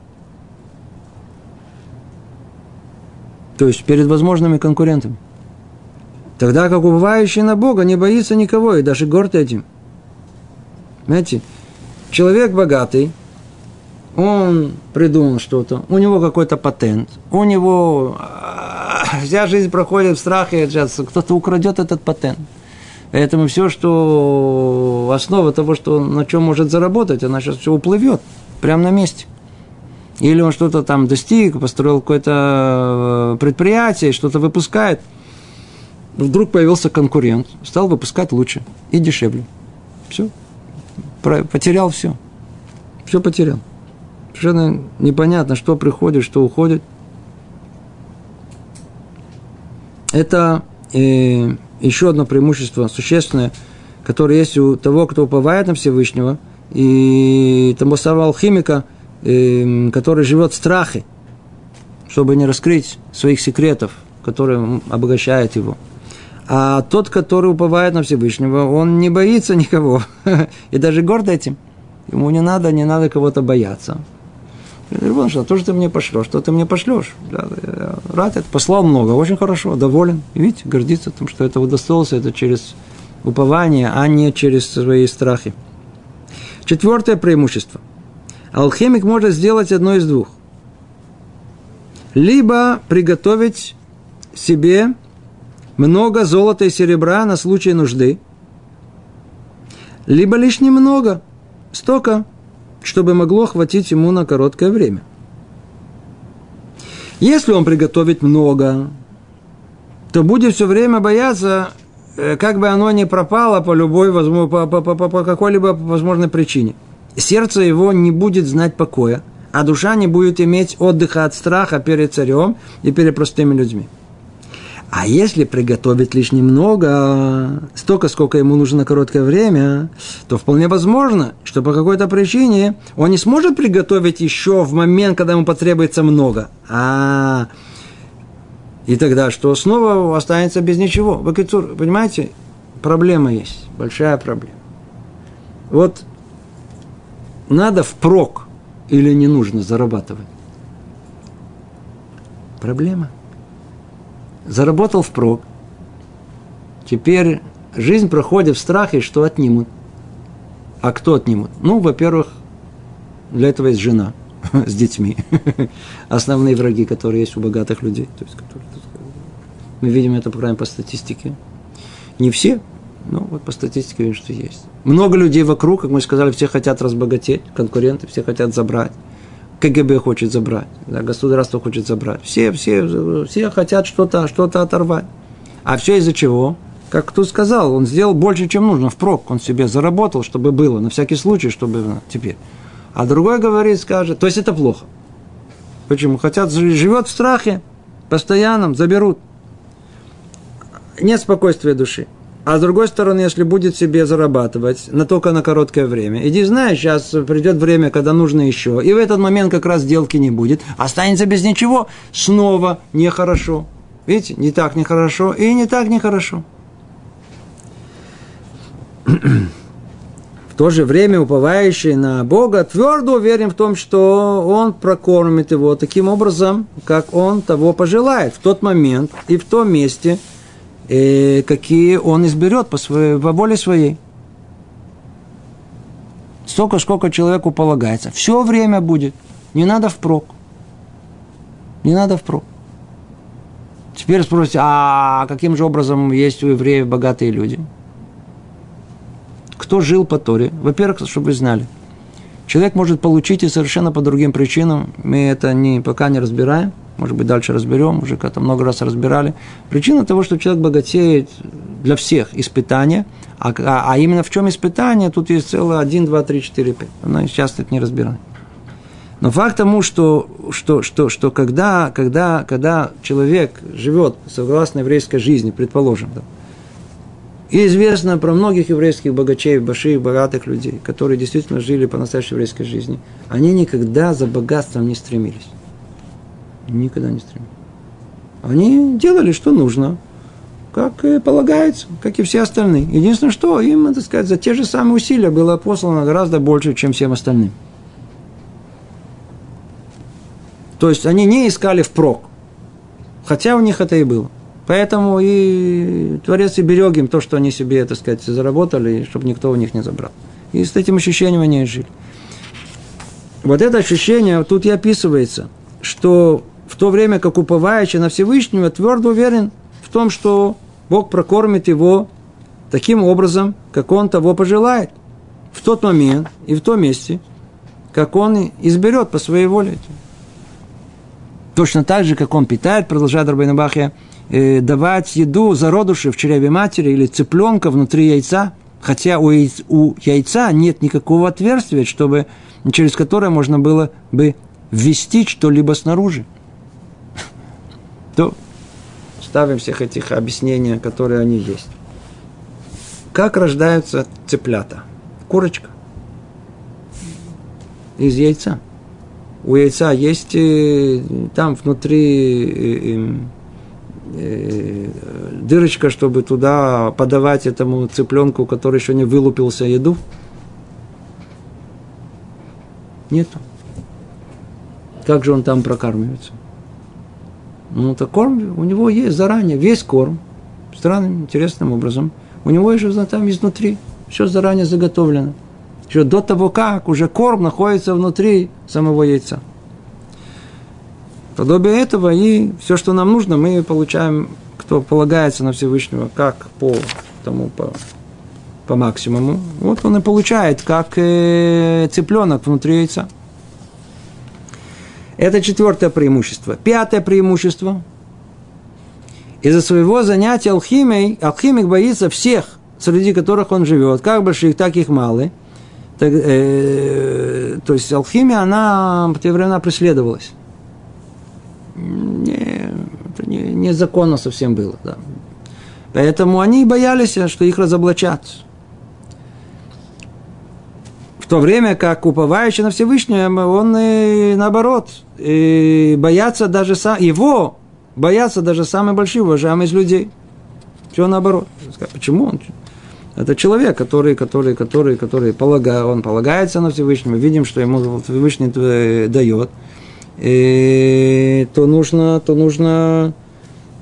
То есть перед возможными конкурентами. Тогда как уповающий на Бога не боится никого и даже горд этим. Знаете, человек богатый, он придумал что-то, у него какой-то патент, у него а, вся жизнь проходит в страхе, сейчас кто-то украдет этот патент. Поэтому все, что основа того, что на чем может заработать, она сейчас все уплывет прямо на месте. Или он что-то там достиг, построил какое-то э, предприятие, что-то выпускает. Вдруг появился конкурент, стал выпускать лучше и дешевле. Все. Потерял все. Все потерял. Совершенно непонятно, что приходит, что уходит. Это э, еще одно преимущество существенное, которое есть у того, кто уповает на Всевышнего, и того самого алхимика, э, который живет в страхе, чтобы не раскрыть своих секретов, которые обогащают его. А тот, который уповает на Всевышнего, он не боится никого, [LAUGHS] и даже горд этим. Ему не надо, не надо кого-то бояться. Что то, что ты мне пошлешь, что ты мне пошлешь. Да, я рад, это послал много, очень хорошо, доволен. Видите, гордится тем, что это удостоился, это через упование, а не через свои страхи. Четвертое преимущество. Алхимик может сделать одно из двух. Либо приготовить себе много золота и серебра на случай нужды, либо лишь немного, столько, чтобы могло хватить ему на короткое время. Если он приготовит много, то будет все время бояться, э, как бы оно ни пропало по любой, по, по, по, по какой-либо возможной причине. Сердце его не будет знать покоя, а душа не будет иметь отдыха от страха перед царем и перед простыми людьми. А если приготовить лишь немного, столько, сколько ему нужно на короткое время, то вполне возможно, что по какой-то причине он не сможет приготовить еще в момент, когда ему потребуется много. А и тогда что? Снова останется без ничего. Бакицур, понимаете, проблема есть, большая проблема. Вот надо впрок или не нужно зарабатывать? Проблема – заработал впрок. Теперь жизнь проходит в страхе, что отнимут. А кто отнимут? Ну, во-первых, для этого есть жена [LAUGHS] с детьми. [LAUGHS] Основные враги, которые есть у богатых людей. То есть, которые, мы видим это, по по статистике. Не все, но вот по статистике видим, что есть. Много людей вокруг, как мы сказали, все хотят разбогатеть, конкуренты, все хотят забрать. КГБ хочет забрать, да, государство хочет забрать. Все, все, все хотят что-то что оторвать. А все из-за чего? Как кто сказал, он сделал больше, чем нужно, впрок. Он себе заработал, чтобы было, на всякий случай, чтобы ну, теперь. А другой говорит, скажет, то есть это плохо. Почему? Хотят, живет в страхе, постоянном, заберут. Нет спокойствия души. А с другой стороны, если будет себе зарабатывать, на только на короткое время, иди знаешь, сейчас придет время, когда нужно еще, и в этот момент как раз сделки не будет, останется без ничего, снова нехорошо. Видите, не так нехорошо и не так нехорошо. В то же время уповающий на Бога твердо уверен в том, что Он прокормит его таким образом, как Он того пожелает. В тот момент и в том месте – э, какие он изберет по, своей, по воле своей. Столько, сколько человеку полагается. Все время будет. Не надо впрок. Не надо впрок. Теперь спросите, а каким же образом есть у евреев богатые люди? Кто жил по Торе? Во-первых, чтобы вы знали. Человек может получить и совершенно по другим причинам. Мы это не, пока не разбираем может быть, дальше разберем, уже как-то много раз разбирали. Причина того, что человек богатеет для всех испытания, а, а, а именно в чем испытание, тут есть целое 1, 2, 3, 4, 5. Но сейчас это не разбираем. Но факт тому, что, что, что, что когда, когда, когда человек живет согласно еврейской жизни, предположим, да, И известно про многих еврейских богачей, больших, богатых людей, которые действительно жили по настоящей еврейской жизни. Они никогда за богатством не стремились. Никогда не стремились. Они делали, что нужно, как и полагается, как и все остальные. Единственное, что им, так сказать, за те же самые усилия было послано гораздо больше, чем всем остальным. То есть они не искали впрок, хотя у них это и было. Поэтому и Творец и берег им то, что они себе, так сказать, заработали, чтобы никто у них не забрал. И с этим ощущением они и жили. Вот это ощущение тут и описывается, что в то время как уповающий на Всевышнего твердо уверен в том, что Бог прокормит его таким образом, как он того пожелает, в тот момент и в том месте, как он изберет по своей воле. Точно так же, как он питает, продолжает Рабейна Бахья, э, давать еду зародыши в чреве матери или цыпленка внутри яйца, хотя у яйца, у яйца нет никакого отверстия, чтобы, через которое можно было бы ввести что-либо снаружи. То ставим всех этих объяснений, которые они есть. Как рождаются цыплята? Курочка. Из яйца. У яйца есть э, там внутри э, Э, дырочка, чтобы туда подавать этому цыпленку, который еще не вылупился, еду? Нету. Как же он там прокармливается? Ну, то корм у него есть заранее, весь корм, странным, интересным образом. У него еще там изнутри, все заранее заготовлено. Еще до того, как уже корм находится внутри самого яйца. Подобие этого и все, что нам нужно, мы получаем, кто полагается на Всевышнего, как по тому, по, по максимуму. Вот он и получает, как э, цыпленок внутри яйца. Это четвертое преимущество. Пятое преимущество. Из-за своего занятия алхимией, алхимик боится всех, среди которых он живет, как больших, так и малых. Так, э, то есть алхимия, она в те времена преследовалась не, это не, незаконно совсем было. Да. Поэтому они боялись, что их разоблачат. В то время как уповающий на Всевышнего, он и наоборот, и боятся даже сам, его боятся даже самые большие уважаемые из людей. Все наоборот. Почему он? Это человек, который, который, который, который полагает, он полагается на Всевышнего. Видим, что ему Всевышний э, дает э, то нужно, то нужно,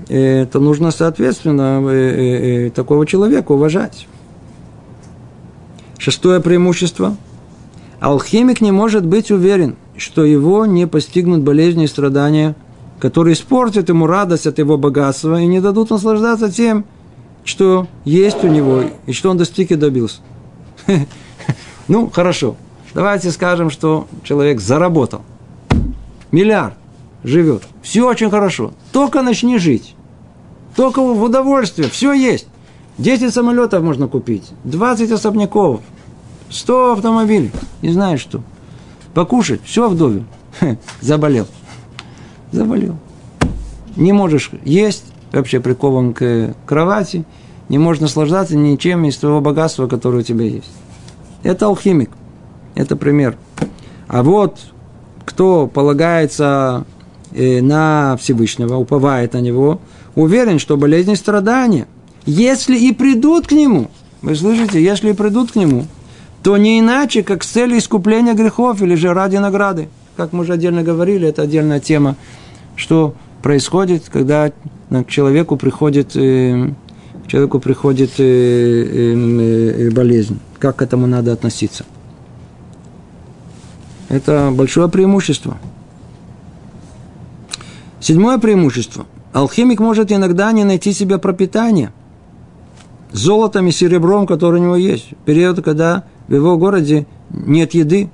э, то нужно соответственно э, э, э, такого человека уважать. Шестое преимущество. Алхимик не может быть уверен, что его не постигнут болезни и страдания, которые испортят ему радость от его богатства и не дадут наслаждаться тем, что есть у него и что он достиг и добился. [LAUGHS] Ну, хорошо. Давайте скажем, что человек заработал – миллиард живет. Все очень хорошо. Только начни жить. Только в удовольствие. Все есть. 10 самолетов можно купить. 20 особняков. 100 автомобилей. Не знаю что. Покушать. Все вдове. Заболел. Заболел. Не можешь есть. Вообще прикован к кровати. Не можешь наслаждаться ничем из твоего богатства, которое у тебя есть. Это алхимик. Это пример. А вот кто полагается э, на Всевышнего, уповает на него, уверен, что болезни и страдания, если и придут к нему, вы слышите, если и придут к нему, то не иначе, как с целью искупления грехов или же ради награды. Как мы уже отдельно говорили, это отдельная тема, что происходит, когда к человеку приходит, э, человеку приходит э, болезнь. Как к этому надо относиться. Это большое преимущество. Седьмое преимущество. Алхимик может иногда не найти себе пропитание золотом и серебром, который у него есть. Период, когда в его городе нет еды.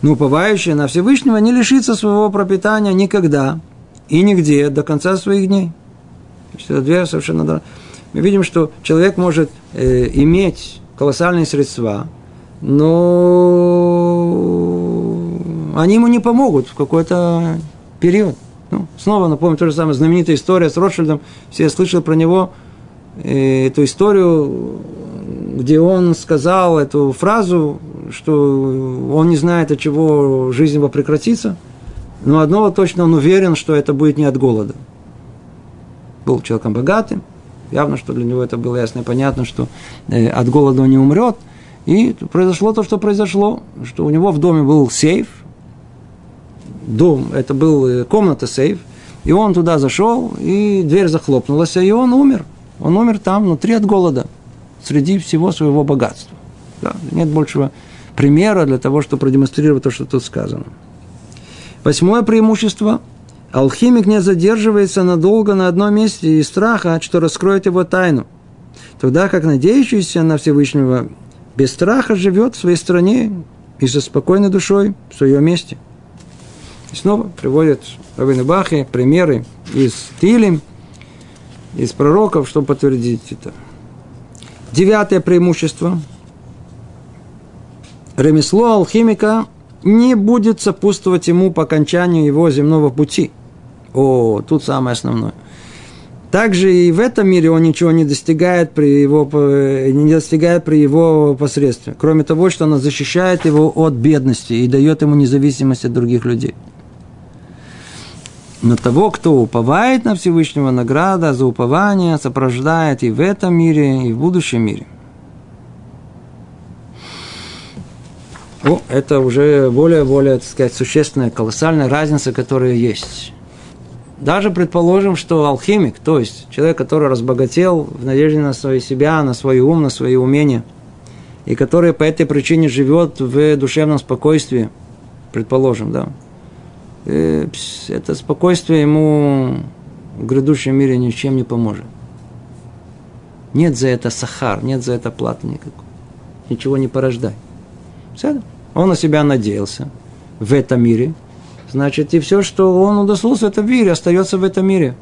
Но уповающий на Всевышнего не лишится своего пропитания никогда и нигде до конца своих дней. Это две совершенно... Мы видим, что человек может э, иметь колоссальные средства – но они ему не помогут в какой-то период. Ну, снова напомню, то же самое, знаменитая история с Ротшильдом, все слышали про него, эту историю, где он сказал эту фразу, что он не знает, от чего жизнь его прекратится, но одного точно он уверен, что это будет не от голода. Был человеком богатым, явно, что для него это было ясно и понятно, что э, от голода он не умрет. И произошло то, что произошло, что у него в доме был сейф, дом, это был э, комната сейф, и он туда зашел, и дверь захлопнулась, и он умер. Он умер там внутри от голода, среди всего своего богатства. Да, нет большего примера для того, чтобы продемонстрировать то, что тут сказано. Восьмое преимущество. Алхимик не задерживается надолго на одном месте из страха, что раскроет его тайну. Тогда как надеющийся на Всевышнего без страха живет в своей стране и со спокойной душой в своем месте. И снова приводят Равин Бахи примеры из Тилим, из пророков, чтобы подтвердить это. Девятое преимущество. Ремесло алхимика не будет сопутствовать ему по окончанию его земного пути. О, тут самое основное. Также и в этом мире он ничего не достигает при его, не достигает при его посредстве. Кроме того, что она защищает его от бедности и дает ему независимость от других людей. Но того, кто уповает на Всевышнего, награда за упование сопровождает и в этом мире, и в будущем мире. Ну, это уже более-более, так сказать, существенная, колоссальная разница, которая есть. Даже предположим, что алхимик, то есть человек, который разбогател в надежде на свои себя, на свой ум, на свои умения, и который по этой причине живет в душевном спокойствии, предположим, да, это спокойствие ему в грядущем мире ничем не поможет. Нет за это сахар, нет за это платы никакой. Ничего не порождай. Он на себя надеялся в этом мире – значит, и все, что он удостоился в этом мире, остается в этом мире.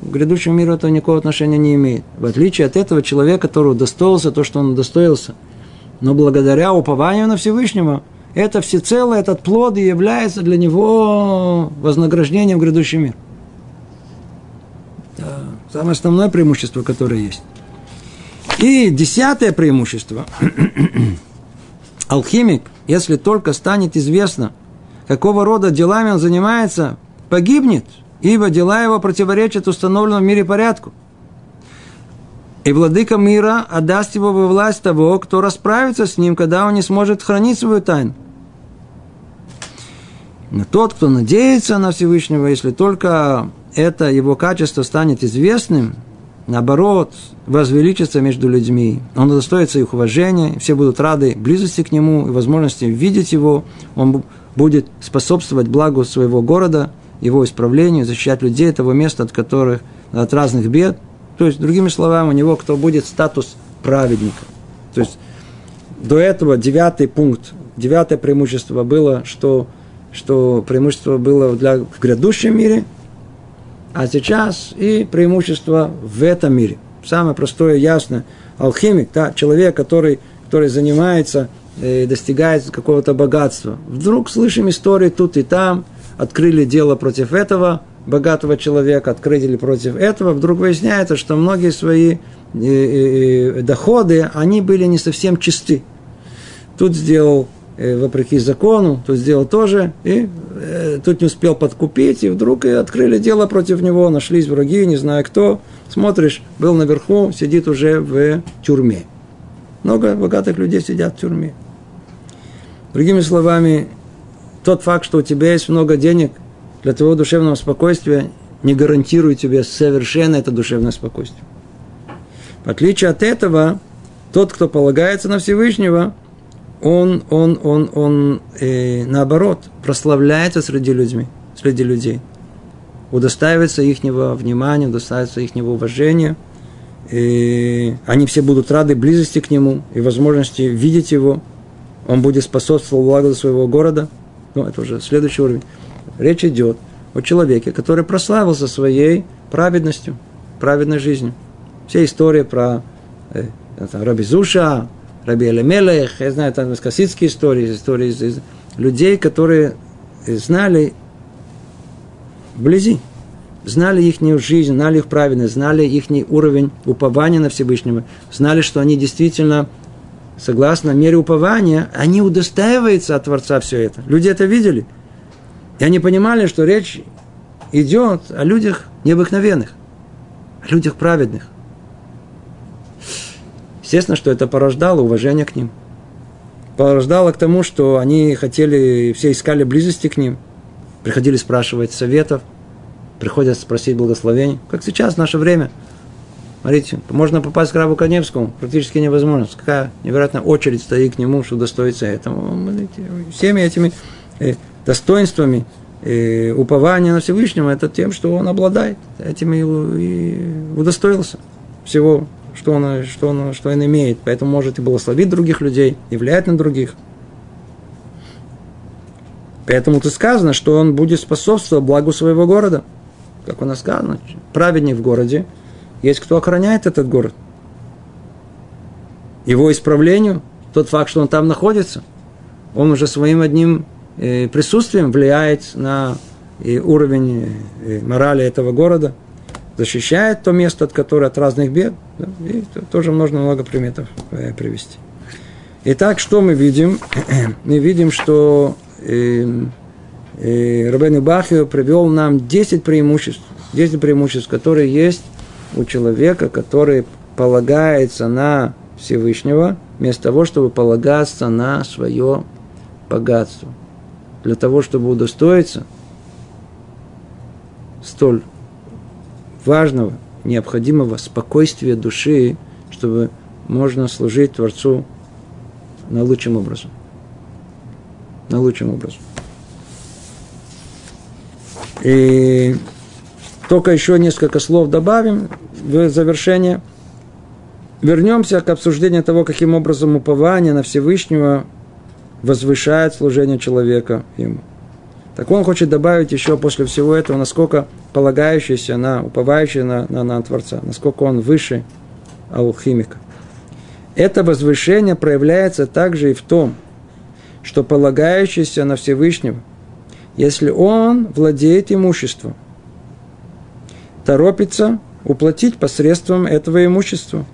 К грядущему миру это никакого отношения не имеет. В отличие от этого человека, который удостоился то, что он удостоился. Но благодаря упованию на Всевышнего, это всецело, этот плод и является для него вознаграждением в грядущий мир. Это самое основное преимущество, которое есть. И десятое преимущество. [CLEARS THROAT] Алхимик, если только станет известно, какого рода делами он занимается, погибнет, ибо дела его противоречат установленному в мире порядку. И владыка мира отдаст его во власть того, кто расправится с ним, когда он не сможет хранить свою тайну. Но тот, кто надеется на Всевышнего, если только это его качество станет известным, наоборот, возвеличится между людьми. Он удостоится их уважения, все будут рады близости к нему и возможности видеть его. Он будет способствовать благу своего города, его исправлению, защищать людей этого места, от которых, от разных бед. То есть, другими словами, у него кто будет статус праведника. То есть, до этого девятый пункт, девятое преимущество было, что, что преимущество было для, в грядущем мире, а сейчас и преимущество в этом мире. Самое простое, ясно. Алхимик, да, человек, который, который занимается Э, достигает какого-то богатства. Вдруг слышим истории тут и там, открыли дело против этого богатого человека, открыли против этого, вдруг выясняется, что многие свои э, э, доходы, они были не совсем чисты. Тут сделал вопреки закону, тут сделал тоже, и тут не успел подкупить, и вдруг и открыли дело против него, нашлись враги, не знаю кто. Смотришь, был наверху, сидит уже в тюрьме. Много богатых людей сидят в тюрьме. Другими словами, тот факт, что у тебя есть много денег для твоего душевного спокойствия, не гарантирует тебе совершенно это душевное спокойствие. В отличие от этого, тот, кто полагается на Всевышнего, он, он, он, он э, наоборот, прославляется среди людьми, среди людей. Удостаивается их внимания, удостаивается их уважения. И они все будут рады близости к нему и возможности видеть его – он будет способствовать благу своего города. Ну, это уже следующий уровень. Речь идет о человеке, который прославился своей праведностью, праведной жизнью. Все истории про э, там, Раби Зуша, Раби Элемелех, я знаю, там хасидские истории, истории из, из людей, которые знали вблизи знали их жизнь, знали их праведность, знали их уровень упования на Всевышнего, знали, что они действительно, согласно мере упования, они удостаиваются от Творца все это. Люди это видели. И они понимали, что речь идет о людях необыкновенных, о людях праведных. Естественно, что это порождало уважение к ним. Порождало к тому, что они хотели, все искали близости к ним, приходили спрашивать советов, приходят спросить благословений, как сейчас, в наше время. Смотрите, можно попасть к Рабу Коневскому, практически невозможно. Какая невероятная очередь стоит к нему, что достоится этому. Всеми этими э, достоинствами э, упования на Всевышнего, это тем, что он обладает. Этим и удостоился всего, что он, что он, что он имеет. Поэтому может и благословить других людей, и влиять на других. Поэтому тут сказано, что он будет способствовать благу своего города – как у нас сказано, праведник в городе, есть кто охраняет этот город. Его исправлению, тот факт, что он там находится, он уже своим одним присутствием влияет на э, уровень э, морали этого города, защищает то место, от которого от разных бед. И тоже можно много приметов привести. Итак, что мы видим? [CLEARS THROAT] мы видим, что Рабейн Бахио привел нам 10 преимуществ, 10 преимуществ, которые есть у человека, который полагается на Всевышнего, вместо того, чтобы полагаться на свое богатство. Для того, чтобы удостоиться столь важного, необходимого спокойствия души, чтобы можно служить Творцу на лучшем образом. На лучшем образом. И только еще несколько слов добавим в завершение. Вернемся к обсуждению того, каким образом упование на Всевышнего возвышает служение человека ему. Так он хочет добавить еще после всего этого, насколько полагающийся на, уповающий на, на, на Творца, насколько он выше алхимика. Это возвышение проявляется также и в том, что полагающийся на Всевышнего если он владеет имуществом, торопится уплатить посредством этого имущества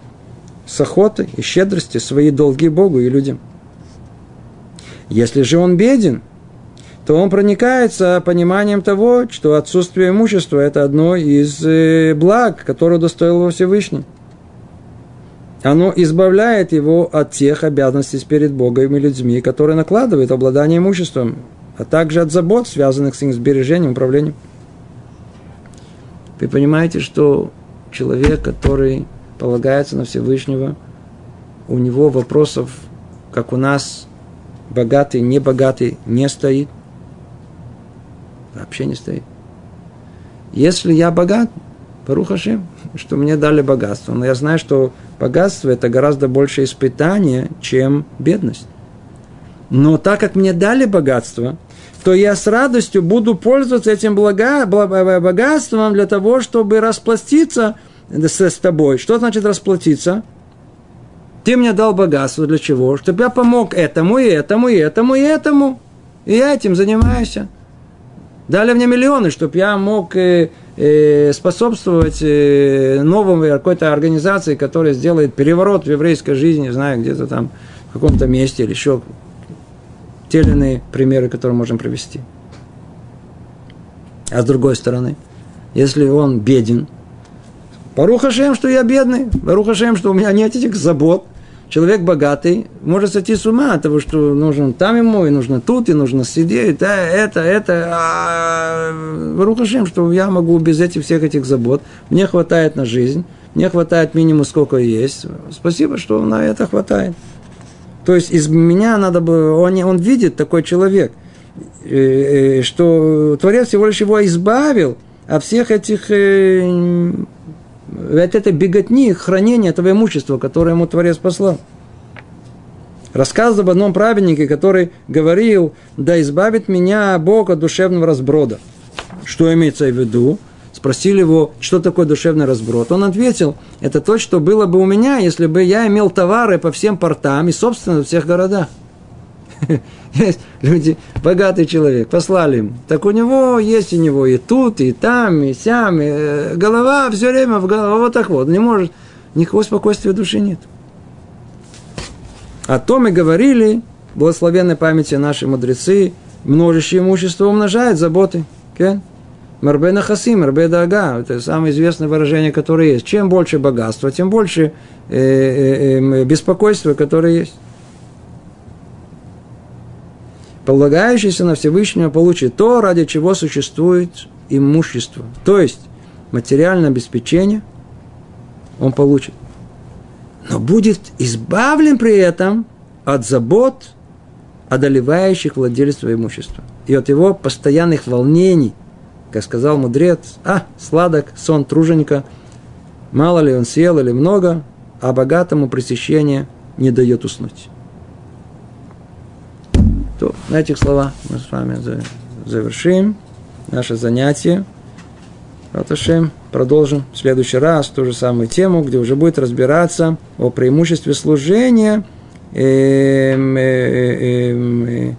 с охотой и щедрости свои долги Богу и людям. Если же он беден, то он проникается пониманием того, что отсутствие имущества – это одно из э, благ, которое достоил его Всевышний. Оно избавляет его от тех обязанностей перед Богом и людьми, которые накладывают обладание имуществом а также от забот, связанных с их сбережением, управлением. Вы понимаете, что человек, который полагается на Всевышнего, у него вопросов, как у нас, богатый, небогатый, не стоит. Вообще не стоит. Если я богат, Парухашим, что мне дали богатство. Но я знаю, что богатство – это гораздо больше испытание, чем бедность. Но так как мне дали богатство, то я с радостью буду пользоваться этим блага, богатством для того, чтобы расплатиться с, с тобой. Что значит расплатиться? Ты мне дал богатство для чего? Чтобы я помог этому, и этому, и этому, и этому. И я этим занимаюсь. Дали мне миллионы, чтобы я мог э, э, способствовать э, новой какой-то организации, которая сделает переворот в еврейской жизни, знаю, где-то там в каком-то месте или еще те или иные примеры, которые можем привести. А с другой стороны, если он беден, Баруха Шем, что я бедный, Баруха Шем, что у меня нет этих забот, человек богатый может сойти с ума от того, что нужно там ему, и нужно тут, и нужно сидеть, да, это, это. А Баруха Шем, что я могу без этих всех этих забот, мне хватает на жизнь, мне хватает минимум сколько есть. Спасибо, что на это хватает. То есть из меня надо бы, он, он видит такой человек, э, э, что Творец всего лишь его избавил от всех этих, э, от этой беготни, хранения этого имущества, которое ему Творец послал. Рассказ об одном праведнике, который говорил, да избавит меня Бог от душевного разброда. Что имеется в виду? Спросили его, что такое душевный разброд. Он ответил, это то, что было бы у меня, если бы я имел товары по всем портам и, собственно, во всех городах. Есть [LAUGHS] люди, богатый человек, послали им. Так у него есть у него и тут, и там, и сям. И э, голова все время в голову, вот так вот. Не может, никакого спокойствия души нет. О том и говорили, благословенной памяти наши мудрецы, множащее имущество умножает заботы. Okay? Марбе хасим, марбе дага. Это самое известное выражение, которое есть. Чем больше богатства, тем больше э, э, э, беспокойства, которое есть. Полагающийся на Всевышнего получит то, ради чего существует имущество. То есть, материальное обеспечение он получит. Но будет избавлен при этом от забот, одолевающих владельство имущества. И от его постоянных волнений – как сказал мудрец, а, сладок сон труженика, мало ли он съел или много, а богатому пресыщение не дает уснуть. То, на этих словах мы с вами завершим наше занятие. Раташем, продолжим в следующий раз ту же самую тему, где уже будет разбираться о преимуществе служения эм, э, э,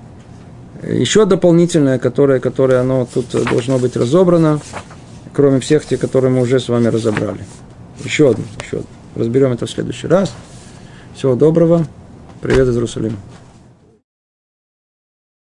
э, еще дополнительное, которое, которое оно тут должно быть разобрано, кроме всех тех, которые мы уже с вами разобрали. Еще одно, еще одно. Разберем это в следующий раз. Всего доброго. Привет из Иерусалима.